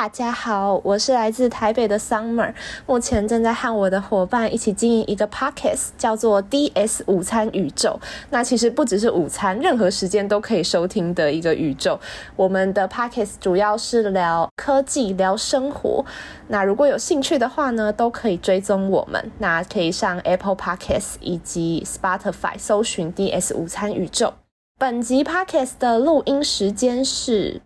大家好，我是来自台北的 Summer，目前正在和我的伙伴一起经营一个 Podcast，叫做 DS 午餐宇宙。那其实不只是午餐，任何时间都可以收听的一个宇宙。我们的 Podcast 主要是聊科技、聊生活。那如果有兴趣的话呢，都可以追踪我们。那可以上 Apple Podcast 以及 Spotify 搜寻 DS 午餐宇宙。本集 Podcast 的录音时间是。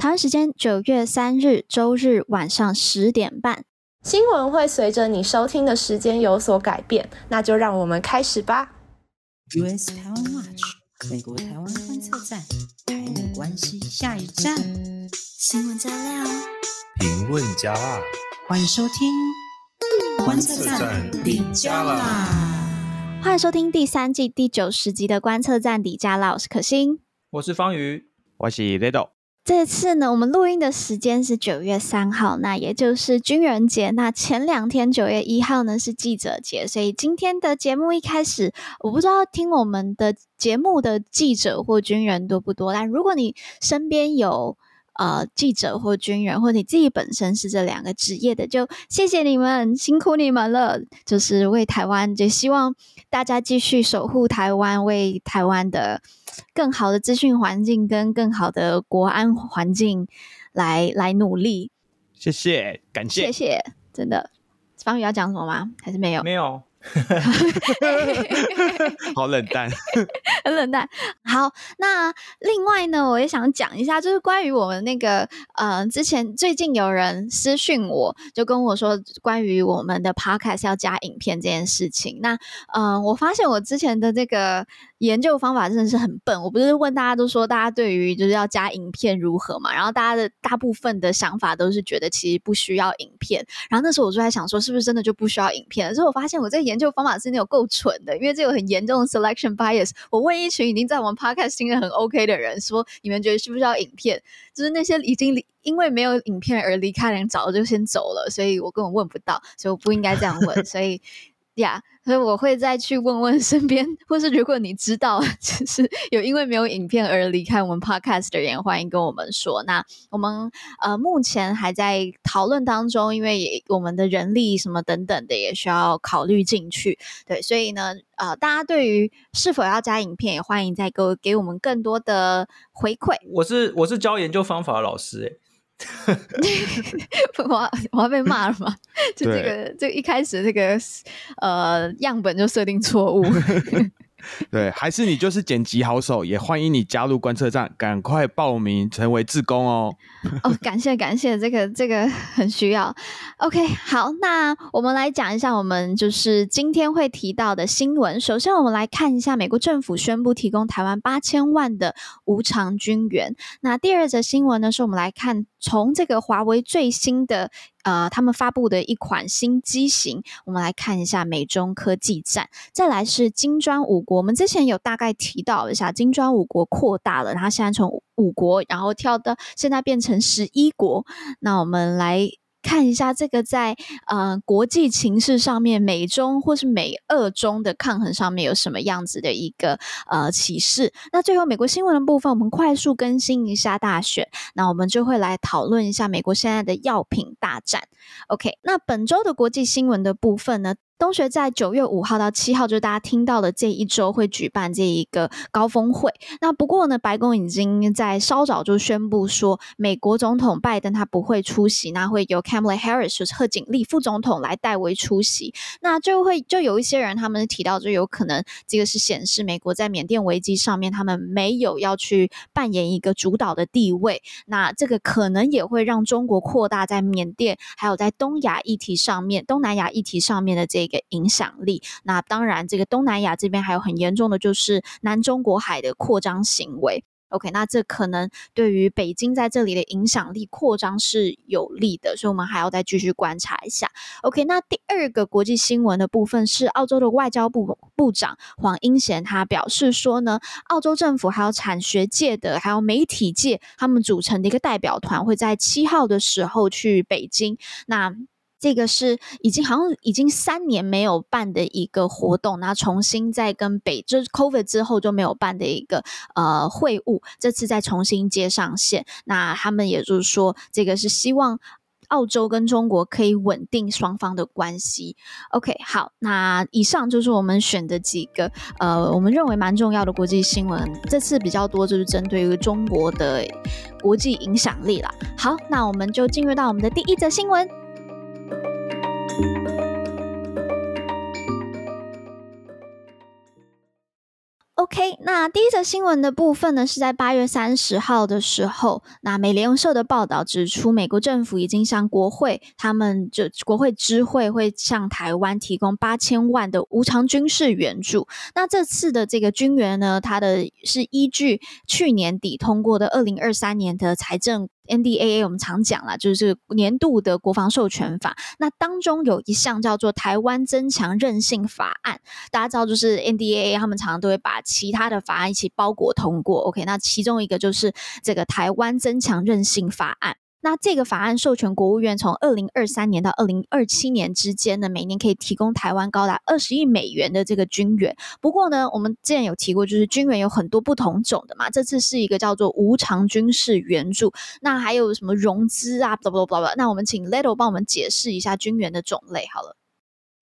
台湾时间九月三日周日晚上十点半，新闻会随着你收听的时间有所改变，那就让我们开始吧。US 台湾 Watch，美国台湾观测站，台美关系下一站，新闻加料，评论加辣，欢迎收听观测站底加辣，欢迎收听第三季第九十集的观测站底加辣，我是可心，我是方瑜，我是 Ledo。这次呢，我们录音的时间是九月三号，那也就是军人节。那前两天九月一号呢是记者节，所以今天的节目一开始，我不知道听我们的节目的记者或军人多不多，但如果你身边有呃记者或军人，或你自己本身是这两个职业的，就谢谢你们，辛苦你们了，就是为台湾，就希望大家继续守护台湾，为台湾的。更好的资讯环境跟更好的国安环境来来努力，谢谢，感谢，谢谢，真的。方宇要讲什么吗？还是没有？没有。好冷淡，很冷淡。好，那另外呢，我也想讲一下，就是关于我们那个，呃，之前最近有人私讯我，就跟我说关于我们的 podcast 要加影片这件事情。那，嗯、呃，我发现我之前的这个研究方法真的是很笨。我不是问大家都说，大家对于就是要加影片如何嘛？然后大家的大部分的想法都是觉得其实不需要影片。然后那时候我就在想说，是不是真的就不需要影片？所以我发现我这。研究方法是那种够蠢的，因为这个很严重的 selection bias。我问一群已经在我们 podcast 听得很 OK 的人，说你们觉得需不需要影片？就是那些已经因为没有影片而离开的人，早就先走了，所以我根本问不到，所以我不应该这样问。所以。呀所以我会再去问问身边，或是如果你知道，就是有因为没有影片而离开我们 podcast 的人，欢迎跟我们说。那我们呃目前还在讨论当中，因为我们的人力什么等等的也需要考虑进去。对，所以呢，呃，大家对于是否要加影片，也欢迎再给给我们更多的回馈。我是我是教研究方法的老师，欸，我 我要被骂了吗？就这个，就一开始这个呃样本就设定错误。对，还是你就是剪辑好手，也欢迎你加入观测站，赶快报名成为志工哦。哦，感谢感谢，这个这个很需要。OK，好，那我们来讲一下我们就是今天会提到的新闻。首先，我们来看一下美国政府宣布提供台湾八千万的无偿军援。那第二则新闻呢，是我们来看从这个华为最新的。呃，他们发布的一款新机型，我们来看一下美中科技战。再来是金砖五国，我们之前有大概提到一下，金砖五国扩大了，它现在从五国，然后跳到现在变成十一国。那我们来。看一下这个在呃国际情势上面，美中或是美俄中的抗衡上面有什么样子的一个呃启示？那最后美国新闻的部分，我们快速更新一下大选，那我们就会来讨论一下美国现在的药品大战。OK，那本周的国际新闻的部分呢？东学在九月五号到七号，就是大家听到的这一周会举办这一个高峰会。那不过呢，白宫已经在稍早就宣布说，美国总统拜登他不会出席，那会由 Kamala Harris 就是贺锦丽副总统来代为出席。那就会就有一些人他们提到，就有可能这个是显示美国在缅甸危机上面他们没有要去扮演一个主导的地位。那这个可能也会让中国扩大在缅甸还有在东亚议题上面、东南亚议题上面的这个。一个影响力，那当然，这个东南亚这边还有很严重的，就是南中国海的扩张行为。OK，那这可能对于北京在这里的影响力扩张是有利的，所以我们还要再继续观察一下。OK，那第二个国际新闻的部分是澳洲的外交部部长黄英贤，他表示说呢，澳洲政府还有产学界的，还有媒体界，他们组成的一个代表团会在七号的时候去北京。那这个是已经好像已经三年没有办的一个活动，那重新再跟北就是 COVID 之后就没有办的一个呃会晤，这次再重新接上线。那他们也就是说，这个是希望澳洲跟中国可以稳定双方的关系。OK，好，那以上就是我们选的几个呃，我们认为蛮重要的国际新闻。这次比较多就是针对于中国的国际影响力啦。好，那我们就进入到我们的第一则新闻。OK，那第一则新闻的部分呢，是在八月三十号的时候，那美联社的报道指出，美国政府已经向国会，他们就国会知会会向台湾提供八千万的无偿军事援助。那这次的这个军援呢，它的是依据去年底通过的二零二三年的财政。NDAA 我们常讲啦，就是年度的国防授权法。那当中有一项叫做《台湾增强韧性法案》，大家知道，就是 NDAA 他们常常都会把其他的法案一起包裹通过。OK，那其中一个就是这个《台湾增强韧性法案》。那这个法案授权国务院从二零二三年到二零二七年之间呢，每年可以提供台湾高达二十亿美元的这个军援。不过呢，我们之前有提过，就是军援有很多不同种的嘛。这次是一个叫做无偿军事援助，那还有什么融资啊，不不不不。那我们请 Leto 帮我们解释一下军援的种类好了。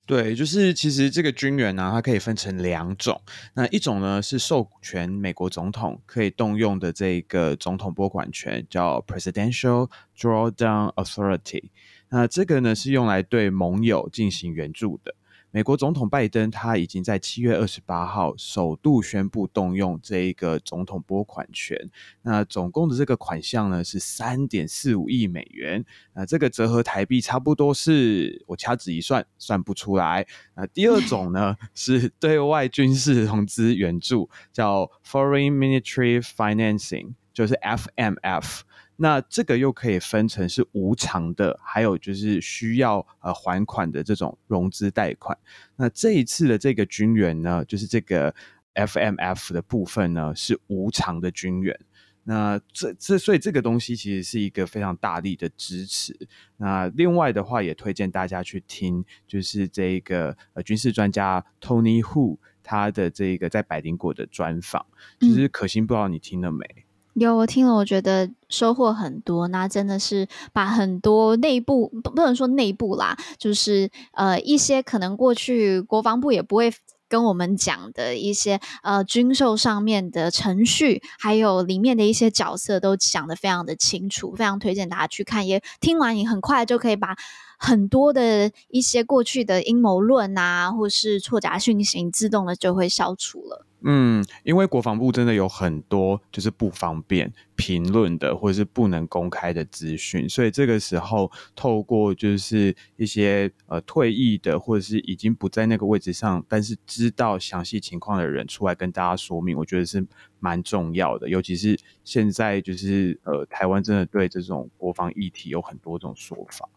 对，就是其实这个军援呢，它可以分成两种。那一种呢是授权美国总统可以动用的这个总统拨款权，叫 Presidential Drawdown Authority。那这个呢是用来对盟友进行援助的。美国总统拜登他已经在七月二十八号首度宣布动用这一个总统拨款权，那总共的这个款项呢是三点四五亿美元，那这个折合台币差不多是我掐指一算算不出来。那第二种呢 是对外军事融资援助，叫 Foreign Military Financing，就是 FMF。那这个又可以分成是无偿的，还有就是需要呃还款的这种融资贷款。那这一次的这个军援呢，就是这个 FMF 的部分呢是无偿的军援。那这这所以这个东西其实是一个非常大力的支持。那另外的话也推荐大家去听，就是这个呃军事专家 Tony Hu 他的这个在百灵果的专访。其实可心不知道你听了没？嗯有，我听了，我觉得收获很多。那真的是把很多内部不不能说内部啦，就是呃一些可能过去国防部也不会跟我们讲的一些呃军售上面的程序，还有里面的一些角色都讲得非常的清楚，非常推荐大家去看。也听完，你很快就可以把很多的一些过去的阴谋论啊，或是错假讯息，自动的就会消除了。嗯，因为国防部真的有很多就是不方便评论的，或者是不能公开的资讯，所以这个时候透过就是一些呃退役的，或者是已经不在那个位置上，但是知道详细情况的人出来跟大家说明，我觉得是蛮重要的。尤其是现在就是呃台湾真的对这种国防议题有很多种说法。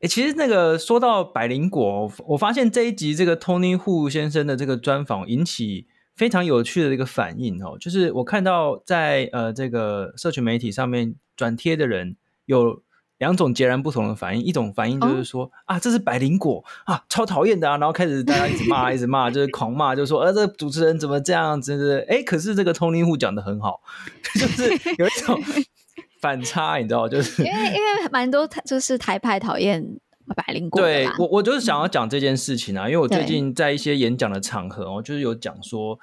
诶，其实那个说到百灵果，我发现这一集这个 Tony Hu 先生的这个专访引起。非常有趣的一个反应哦，就是我看到在呃这个社群媒体上面转贴的人有两种截然不同的反应，一种反应就是说、哦、啊这是百灵果啊超讨厌的啊，然后开始大家一直骂一直骂，就是狂骂，就说啊这个主持人怎么这样子的？哎，可是这个 Tony Hu 讲的很好，就是有一种 反差，你知道，就是因为因为蛮多就是台派讨厌。百灵果对我，我就是想要讲这件事情啊，因为我最近在一些演讲的场合哦，就是有讲说，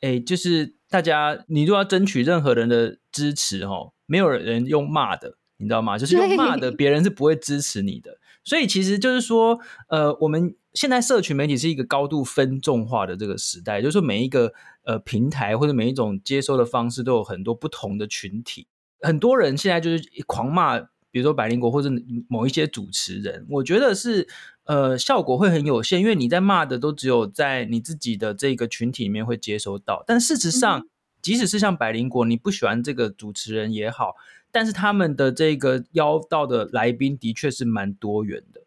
哎，就是大家你如果要争取任何人的支持哦，没有人用骂的，你知道吗？就是用骂的，别人是不会支持你的。所以其实就是说，呃，我们现在社群媒体是一个高度分众化的这个时代，就是说每一个呃平台或者每一种接收的方式都有很多不同的群体，很多人现在就是狂骂。比如说百灵国或者某一些主持人，我觉得是呃效果会很有限，因为你在骂的都只有在你自己的这个群体里面会接收到。但事实上，嗯、即使是像百灵国，你不喜欢这个主持人也好，但是他们的这个邀到的来宾的确是蛮多元的。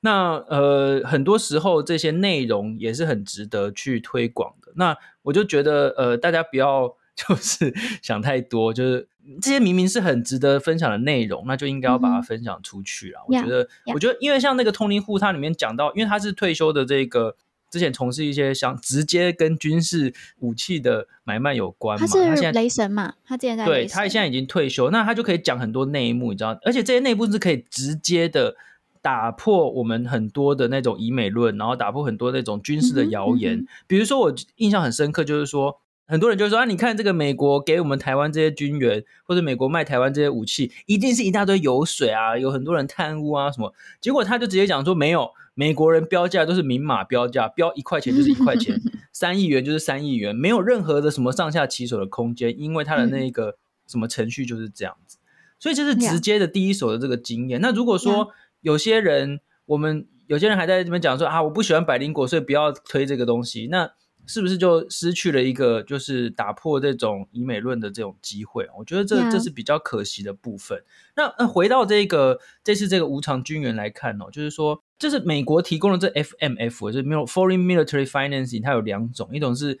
那呃很多时候这些内容也是很值得去推广的。那我就觉得呃大家不要 就是想太多，就是。这些明明是很值得分享的内容，那就应该要把它分享出去啊。嗯、我觉得，yeah, yeah. 我觉得，因为像那个 Tony Hu，他里面讲到，因为他是退休的这个之前从事一些像直接跟军事武器的买卖有关嘛。他是雷神嘛？他之前在对，他现在已经退休，那他就可以讲很多内幕，你知道？而且这些内幕是可以直接的打破我们很多的那种以美论，然后打破很多那种军事的谣言。嗯嗯、比如说，我印象很深刻，就是说。很多人就说啊，你看这个美国给我们台湾这些军援，或者美国卖台湾这些武器，一定是一大堆油水啊，有很多人贪污啊什么。结果他就直接讲说，没有，美国人标价都是明码标价，标一块钱就是一块钱，三亿元就是三亿元，没有任何的什么上下其手的空间，因为他的那个什么程序就是这样子。所以这是直接的第一手的这个经验。那如果说有些人，我们有些人还在这边讲说啊，我不喜欢百灵果，所以不要推这个东西。那是不是就失去了一个就是打破这种以美论的这种机会？我觉得这这是比较可惜的部分。那那回到这个这次这个无偿军援来看哦，就是说，这是美国提供的这 FMF，就是 Foreign Military Financing，它有两种，一种是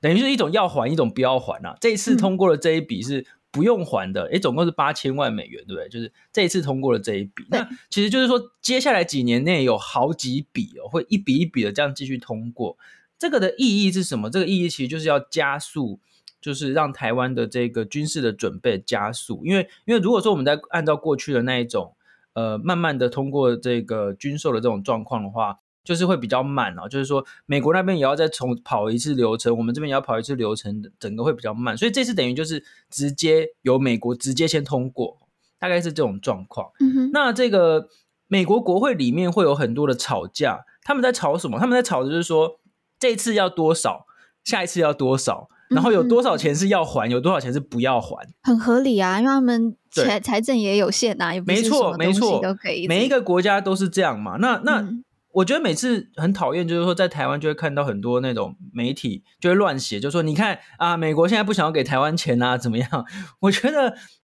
等于是一种要还，一种不要还啊。这一次通过了这一笔是不用还的，诶、嗯，总共是八千万美元，对不对？就是这一次通过了这一笔，那其实就是说，接下来几年内有好几笔哦，会一笔一笔的这样继续通过。这个的意义是什么？这个意义其实就是要加速，就是让台湾的这个军事的准备加速。因为，因为如果说我们在按照过去的那一种，呃，慢慢的通过这个军售的这种状况的话，就是会比较慢啊。就是说，美国那边也要再重跑一次流程，我们这边也要跑一次流程，整个会比较慢。所以这次等于就是直接由美国直接先通过，大概是这种状况。嗯哼。那这个美国国会里面会有很多的吵架，他们在吵什么？他们在吵的就是说。这一次要多少？下一次要多少？然后有多少钱是要还？嗯、有多少钱是不要还？很合理啊，因为他们财财政也有限啊，也不是什么东西都可以。每一个国家都是这样嘛。那那、嗯、我觉得每次很讨厌，就是说在台湾就会看到很多那种媒体就会乱写，就说你看啊，美国现在不想要给台湾钱啊，怎么样？我觉得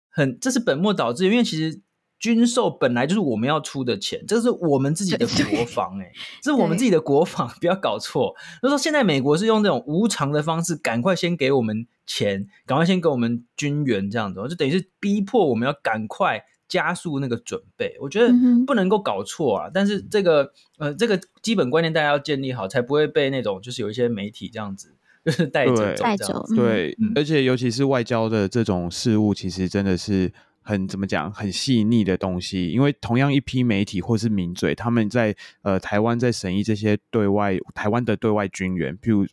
很这是本末倒置，因为其实。军售本来就是我们要出的钱，这是我们自己的国防、欸，哎，这是我们自己的国防，不要搞错。就是说现在美国是用这种无偿的方式，赶快先给我们钱，赶快先给我们军援，这样子，就等于是逼迫我们要赶快加速那个准备。我觉得不能够搞错啊，但是这个呃，这个基本观念大家要建立好，才不会被那种就是有一些媒体这样子就是带走带走。对，而且尤其是外交的这种事务，其实真的是。很怎么讲，很细腻的东西，因为同样一批媒体或是名嘴，他们在呃台湾在审议这些对外台湾的对外军援，譬如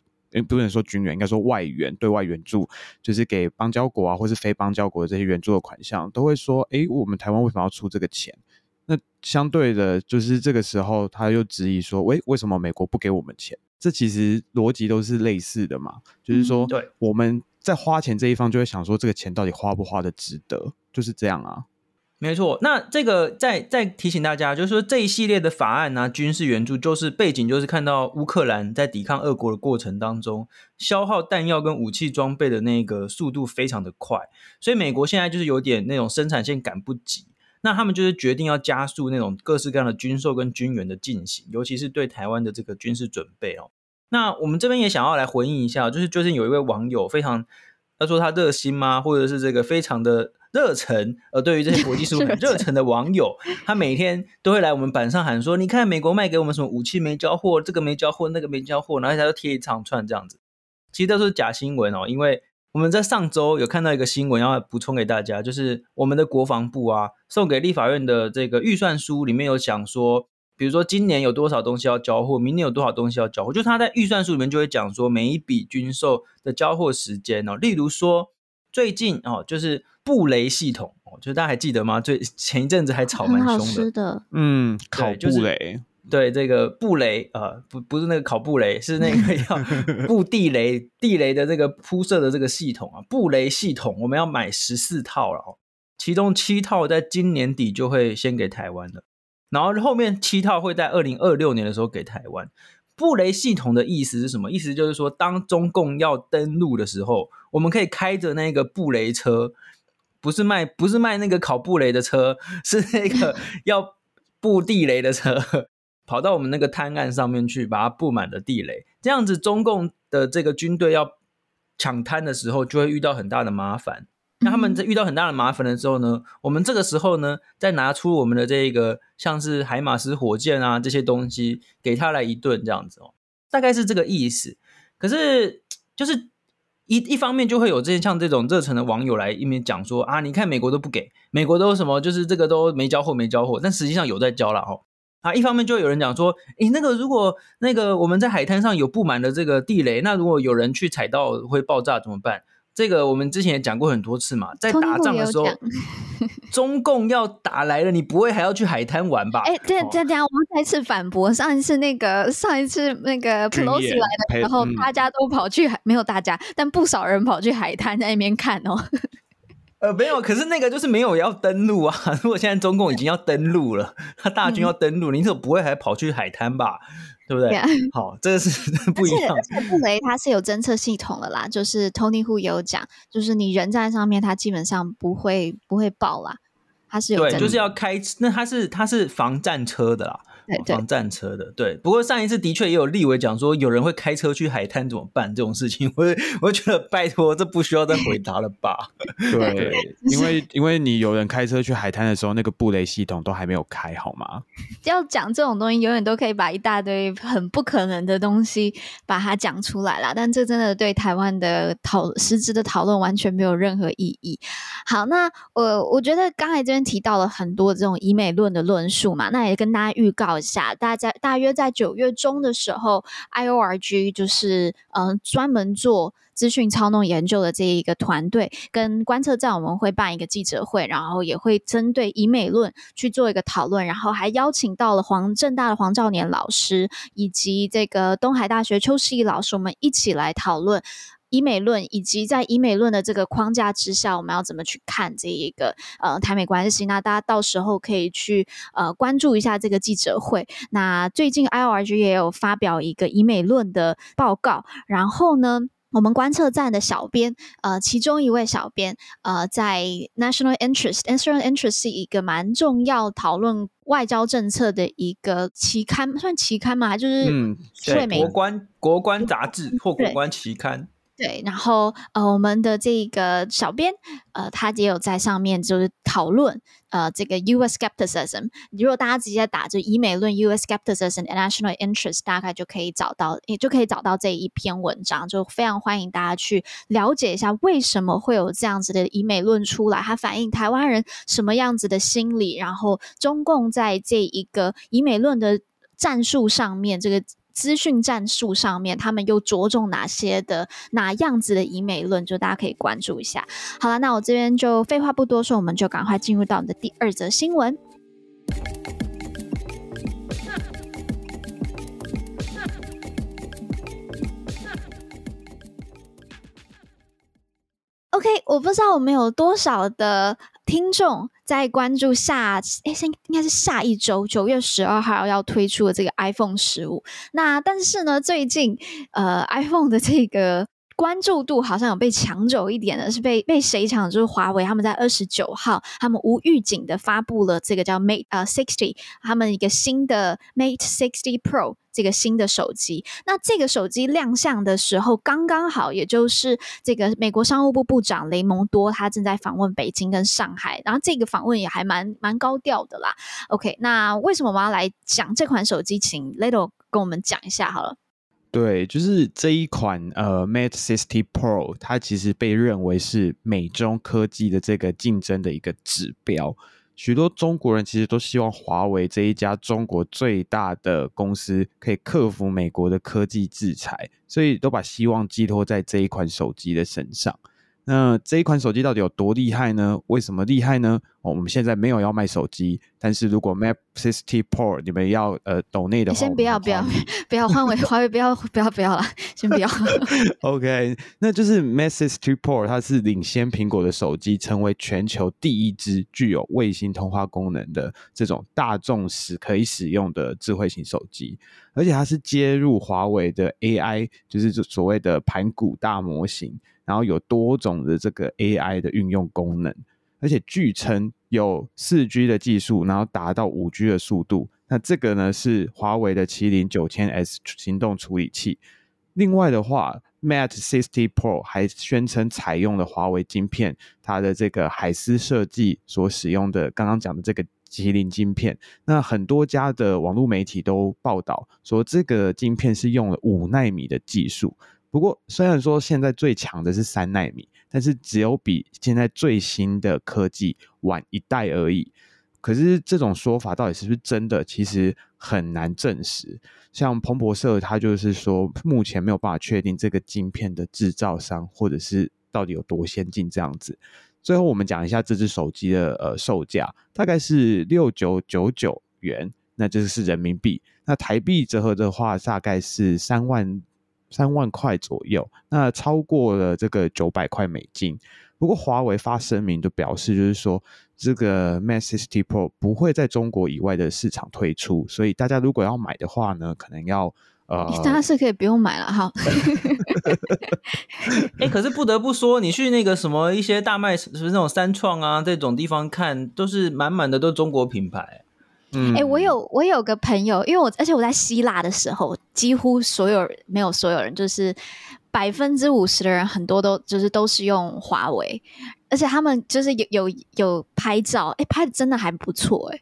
不能说军援，应该说外援，对外援助，就是给邦交国啊或是非邦交国的这些援助的款项，都会说，诶，我们台湾为什么要出这个钱？那相对的，就是这个时候他又质疑说，喂，为什么美国不给我们钱？这其实逻辑都是类似的嘛，就是说，对，我们在花钱这一方就会想说，这个钱到底花不花的值得？就是这样啊，没错。那这个再再提醒大家，就是说这一系列的法案呢、啊，军事援助就是背景，就是看到乌克兰在抵抗俄国的过程当中，消耗弹药跟武器装备的那个速度非常的快，所以美国现在就是有点那种生产线赶不及，那他们就是决定要加速那种各式各样的军售跟军援的进行，尤其是对台湾的这个军事准备哦。那我们这边也想要来回应一下，就是最近有一位网友非常，他说他热心吗？或者是这个非常的。热忱，呃，对于这些国际事务很热忱的网友，他每天都会来我们板上喊说：“你看，美国卖给我们什么武器没交货，这个没交货，那个没交货。”然后他就贴一长串这样子，其实都是假新闻哦。因为我们在上周有看到一个新闻，要补充给大家，就是我们的国防部啊送给立法院的这个预算书里面有讲说，比如说今年有多少东西要交货，明年有多少东西要交货，就他在预算书里面就会讲说每一笔军售的交货时间哦，例如说最近哦，就是。布雷系统哦，就是大家还记得吗？最前一阵子还吵蛮凶的，的，嗯，烤布雷，对，这个布雷啊、呃，不不是那个烤布雷，是那个要布地雷地雷的这个铺设的这个系统啊，布雷系统我们要买十四套了哦，其中七套在今年底就会先给台湾了，然后后面七套会在二零二六年的时候给台湾。布雷系统的意思是什么？意思就是说，当中共要登陆的时候，我们可以开着那个布雷车。不是卖，不是卖那个考布雷的车，是那个 要布地雷的车，跑到我们那个滩岸上面去，把它布满的地雷。这样子，中共的这个军队要抢滩的时候，就会遇到很大的麻烦。那他们在遇到很大的麻烦的时候呢，我们这个时候呢，再拿出我们的这个像是海马斯火箭啊这些东西，给他来一顿这样子哦。大概是这个意思。可是就是一一方面就会有这些像这种热忱的网友来一面讲说啊，你看美国都不给，美国都什么就是这个都没交货没交货，但实际上有在交了哦。啊，一方面就会有人讲说，诶，那个如果那个我们在海滩上有布满的这个地雷，那如果有人去踩到会爆炸怎么办？这个我们之前也讲过很多次嘛，在打仗的时候，中共要打来了，你不会还要去海滩玩吧？哎，这这这样，我们再次反驳。上一次那个上一次那个 Pelosi 来的时候，大家都跑去海，没有大家，但不少人跑去海滩在那边看哦。呃，没有，可是那个就是没有要登陆啊。如果现在中共已经要登陆了，他大军要登陆，嗯、你怎么不会还跑去海滩吧？对不对？Yeah. 好，这个是 不一样。而且布 雷它是有侦测系统的啦，就是 Tony Hu 有讲，就是你人在上面，它基本上不会不会爆啦。它是有对，就是要开，那它是它是防战车的啦。防战车的，对。不过上一次的确也有立委讲说，有人会开车去海滩怎么办？这种事情，我我觉得拜托，这不需要再回答了吧？对，因为因为你有人开车去海滩的时候，那个布雷系统都还没有开，好吗？要讲这种东西，永远都可以把一大堆很不可能的东西把它讲出来啦。但这真的对台湾的讨实质的讨论完全没有任何意义。好，那我我觉得刚才这边提到了很多这种以美论的论述嘛，那也跟大家预告。下，大家大约在九月中的时候，IORG 就是嗯、专门做资讯操弄研究的这一个团队，跟观测站我们会办一个记者会，然后也会针对以美论去做一个讨论，然后还邀请到了黄政大的黄兆年老师以及这个东海大学邱世义老师，我们一起来讨论。以美论，以及在以美论的这个框架之下，我们要怎么去看这一个呃台美关系？那大家到时候可以去呃关注一下这个记者会。那最近 IORG 也有发表一个以美论的报告，然后呢，我们观测站的小编呃其中一位小编呃在 National Interest，National Interest 是一个蛮重要讨论外交政策的一个期刊，算期刊嘛？就是嗯，对，国关国关杂志或国关期刊。对，然后呃，我们的这个小编呃，他也有在上面就是讨论呃，这个 U.S. skepticism。如果大家直接打着以美论 U.S. skepticism and national interest，大概就可以找到，也就可以找到这一篇文章。就非常欢迎大家去了解一下为什么会有这样子的以美论出来，它反映台湾人什么样子的心理，然后中共在这一个以美论的战术上面这个。资讯战术上面，他们又着重哪些的哪样子的以美论，就大家可以关注一下。好了，那我这边就废话不多说，我们就赶快进入到我们的第二则新闻。OK，我不知道我们有多少的听众。在关注下，诶，先应该是下一周九月十二号要推出的这个 iPhone 十五。那但是呢，最近呃，iPhone 的这个关注度好像有被抢走一点的，是被被谁抢？就是华为，他们在二十九号，他们无预警的发布了这个叫 Mate 呃 Sixty，他们一个新的 Mate Sixty Pro。这个新的手机，那这个手机亮相的时候，刚刚好，也就是这个美国商务部部长雷蒙多他正在访问北京跟上海，然后这个访问也还蛮蛮高调的啦。OK，那为什么我要来讲这款手机？请 Little 跟我们讲一下好了。对，就是这一款呃 Mate 60 Pro，它其实被认为是美中科技的这个竞争的一个指标。许多中国人其实都希望华为这一家中国最大的公司可以克服美国的科技制裁，所以都把希望寄托在这一款手机的身上。那这一款手机到底有多厉害呢？为什么厉害呢？哦，我们现在没有要卖手机，但是如果 Mate 60 Pro 你们要呃抖内的话，先不要不要不要换为华为，不要不要不要了，先不要。OK，那就是 Mate 60 Pro 它是领先苹果的手机，成为全球第一支具有卫星通话功能的这种大众使可以使用的智慧型手机，而且它是接入华为的 AI，就是所谓的盘古大模型。然后有多种的这个 AI 的运用功能，而且据称有四 G 的技术，然后达到五 G 的速度。那这个呢是华为的麒麟九千 S 行动处理器。另外的话，Mate Sixty Pro 还宣称采用了华为晶片，它的这个海思设计所使用的刚刚讲的这个麒麟晶片。那很多家的网络媒体都报道说，这个晶片是用了五奈米的技术。不过，虽然说现在最强的是三纳米，但是只有比现在最新的科技晚一代而已。可是这种说法到底是不是真的，其实很难证实。像彭博社，他就是说，目前没有办法确定这个晶片的制造商或者是到底有多先进这样子。最后，我们讲一下这只手机的呃售价，大概是六九九九元，那这是人民币。那台币折合的话，大概是三万三万块左右，那超过了这个九百块美金。不过华为发声明就表示，就是说这个 Mate 60 Pro 不会在中国以外的市场推出，所以大家如果要买的话呢，可能要呃，大家是可以不用买了哈。哎、欸，可是不得不说，你去那个什么一些大卖，是不是那种三创啊这种地方看，都是满满的都中国品牌。嗯，哎、欸，我有我有个朋友，因为我而且我在希腊的时候，几乎所有人没有所有人就是。百分之五十的人，很多都就是都是用华为，而且他们就是有有有拍照，哎，拍的真的还不错，哎。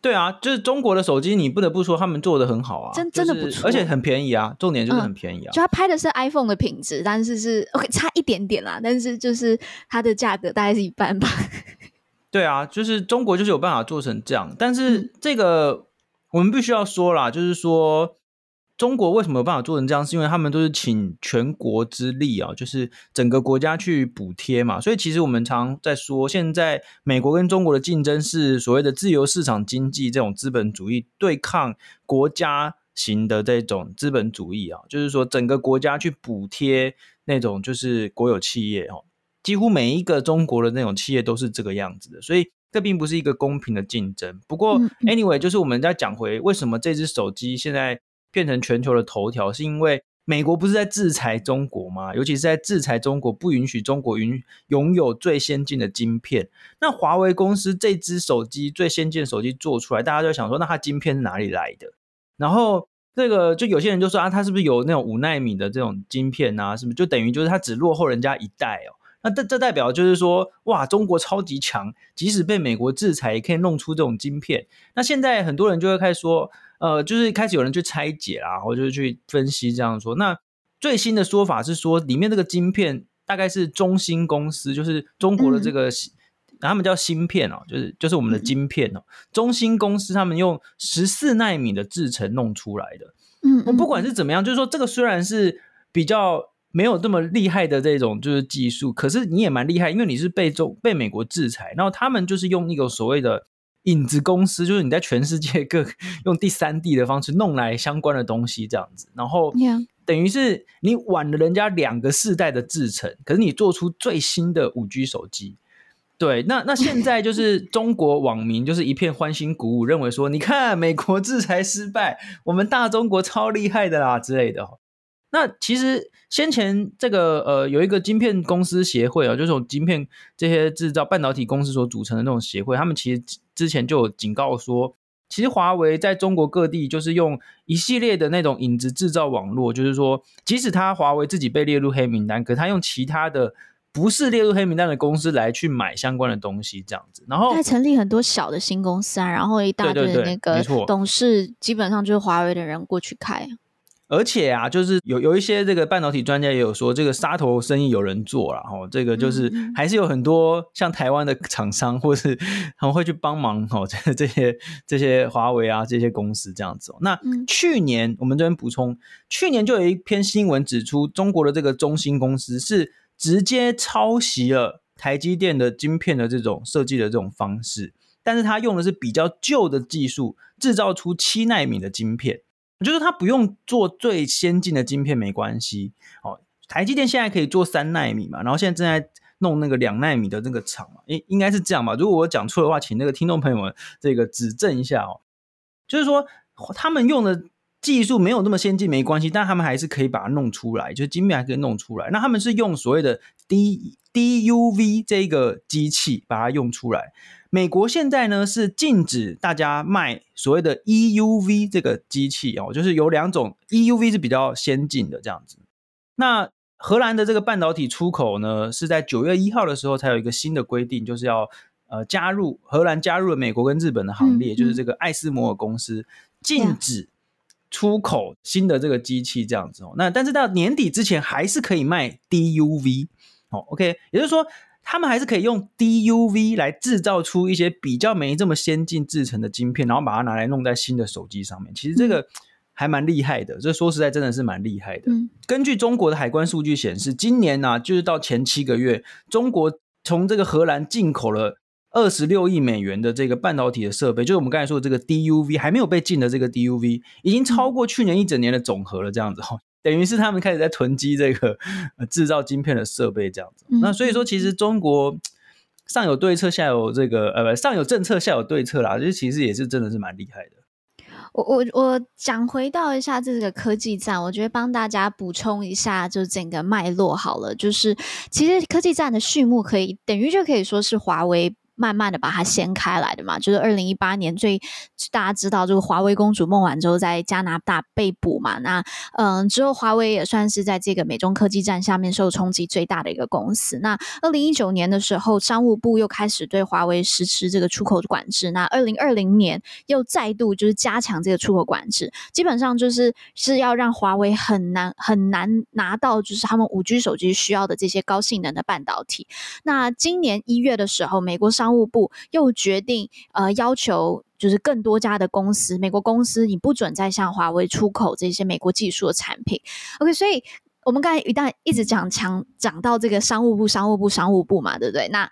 对啊，就是中国的手机，你不得不说他们做的很好啊，真真的不错，而且很便宜啊，重点就是很便宜啊。嗯、就他拍的是 iPhone 的品质，但是是 OK 差一点点啦，但是就是它的价格大概是一半吧。对啊，就是中国就是有办法做成这样，但是这个、嗯、我们必须要说啦，就是说。中国为什么有办法做成这样？是因为他们都是请全国之力啊，就是整个国家去补贴嘛。所以其实我们常在说，现在美国跟中国的竞争是所谓的自由市场经济这种资本主义对抗国家型的这种资本主义啊，就是说整个国家去补贴那种就是国有企业哦，几乎每一个中国的那种企业都是这个样子的，所以这并不是一个公平的竞争。不过 anyway，就是我们再讲回为什么这只手机现在。变成全球的头条，是因为美国不是在制裁中国吗？尤其是在制裁中国，不允许中国拥拥有最先进的晶片。那华为公司这只手机最先进的手机做出来，大家就想说，那它晶片是哪里来的？然后这个就有些人就说啊，它是不是有那种五纳米的这种晶片啊？是不是就等于就是它只落后人家一代哦？那这这代表就是说，哇，中国超级强，即使被美国制裁，也可以弄出这种晶片。那现在很多人就会开始说。呃，就是开始有人去拆解啦，或者就是去分析这样说。那最新的说法是说，里面这个晶片大概是中芯公司，就是中国的这个，嗯、他们叫芯片哦，就是就是我们的晶片哦。嗯、中芯公司他们用十四纳米的制程弄出来的。嗯，不管是怎么样，就是说这个虽然是比较没有这么厉害的这种就是技术，可是你也蛮厉害，因为你是被中被美国制裁，然后他们就是用那个所谓的。影子公司就是你在全世界各用第三地的方式弄来相关的东西这样子，然后 等于是你晚了人家两个世代的制程，可是你做出最新的五 G 手机，对，那 那现在就是中国网民就是一片欢欣鼓舞，认为说你看美国制裁失败，我们大中国超厉害的啦之类的。那其实先前这个呃有一个晶片公司协会啊，就是从晶片这些制造半导体公司所组成的那种协会，他们其实之前就有警告说，其实华为在中国各地就是用一系列的那种影子制造网络，就是说即使他华为自己被列入黑名单，可他用其他的不是列入黑名单的公司来去买相关的东西，这样子，然后还成立很多小的新公司啊，然后一大堆的那个董事基本上就是华为的人过去开。而且啊，就是有有一些这个半导体专家也有说，这个杀头生意有人做了哈，这个就是还是有很多像台湾的厂商或是很会去帮忙哦，这这些这些华为啊这些公司这样子哦。那去年我们这边补充，去年就有一篇新闻指出，中国的这个中芯公司是直接抄袭了台积电的晶片的这种设计的这种方式，但是它用的是比较旧的技术，制造出七纳米的晶片。就是他不用做最先进的晶片没关系哦。台积电现在可以做三纳米嘛，然后现在正在弄那个两纳米的那个厂嘛，应应该是这样吧？如果我讲错的话，请那个听众朋友们这个指正一下哦。就是说他们用的技术没有那么先进没关系，但他们还是可以把它弄出来，就是晶片还可以弄出来。那他们是用所谓的 D DUV 这个机器把它用出来。美国现在呢是禁止大家卖所谓的 EUV 这个机器哦，就是有两种 EUV 是比较先进的这样子。那荷兰的这个半导体出口呢是在九月一号的时候才有一个新的规定，就是要呃加入荷兰加入了美国跟日本的行列，嗯、就是这个艾斯摩尔公司禁止出口新的这个机器这样子哦。那但是到年底之前还是可以卖 DUV 哦，OK，也就是说他们还是可以用 DUV 来制造出一些比较没这么先进制成的晶片，然后把它拿来弄在新的手机上面。其实这个。嗯还蛮厉害的，这说实在真的是蛮厉害的。嗯，根据中国的海关数据显示，今年呢、啊，就是到前七个月，中国从这个荷兰进口了二十六亿美元的这个半导体的设备，就是我们刚才说的这个 DUV 还没有被禁的这个 DUV，已经超过去年一整年的总和了。这样子哈，等于是他们开始在囤积这个制造晶片的设备，这样子。那所以说，其实中国上有对策，下有这个呃不，上有政策，下有对策啦，就其实也是真的是蛮厉害的。我我我讲回到一下这个科技战，我觉得帮大家补充一下，就整个脉络好了。就是其实科技战的序幕可以等于就可以说是华为。慢慢的把它掀开来的嘛，就是二零一八年最大家知道这个华为公主孟晚舟在加拿大被捕嘛，那嗯之后华为也算是在这个美中科技战下面受冲击最大的一个公司。那二零一九年的时候，商务部又开始对华为实施这个出口管制。那二零二零年又再度就是加强这个出口管制，基本上就是是要让华为很难很难拿到就是他们五 G 手机需要的这些高性能的半导体。那今年一月的时候，美国商商务部又决定，呃，要求就是更多家的公司，美国公司，你不准再向华为出口这些美国技术的产品。OK，所以我们刚才一旦一直讲强讲到这个商务部、商务部、商务部嘛，对不对？那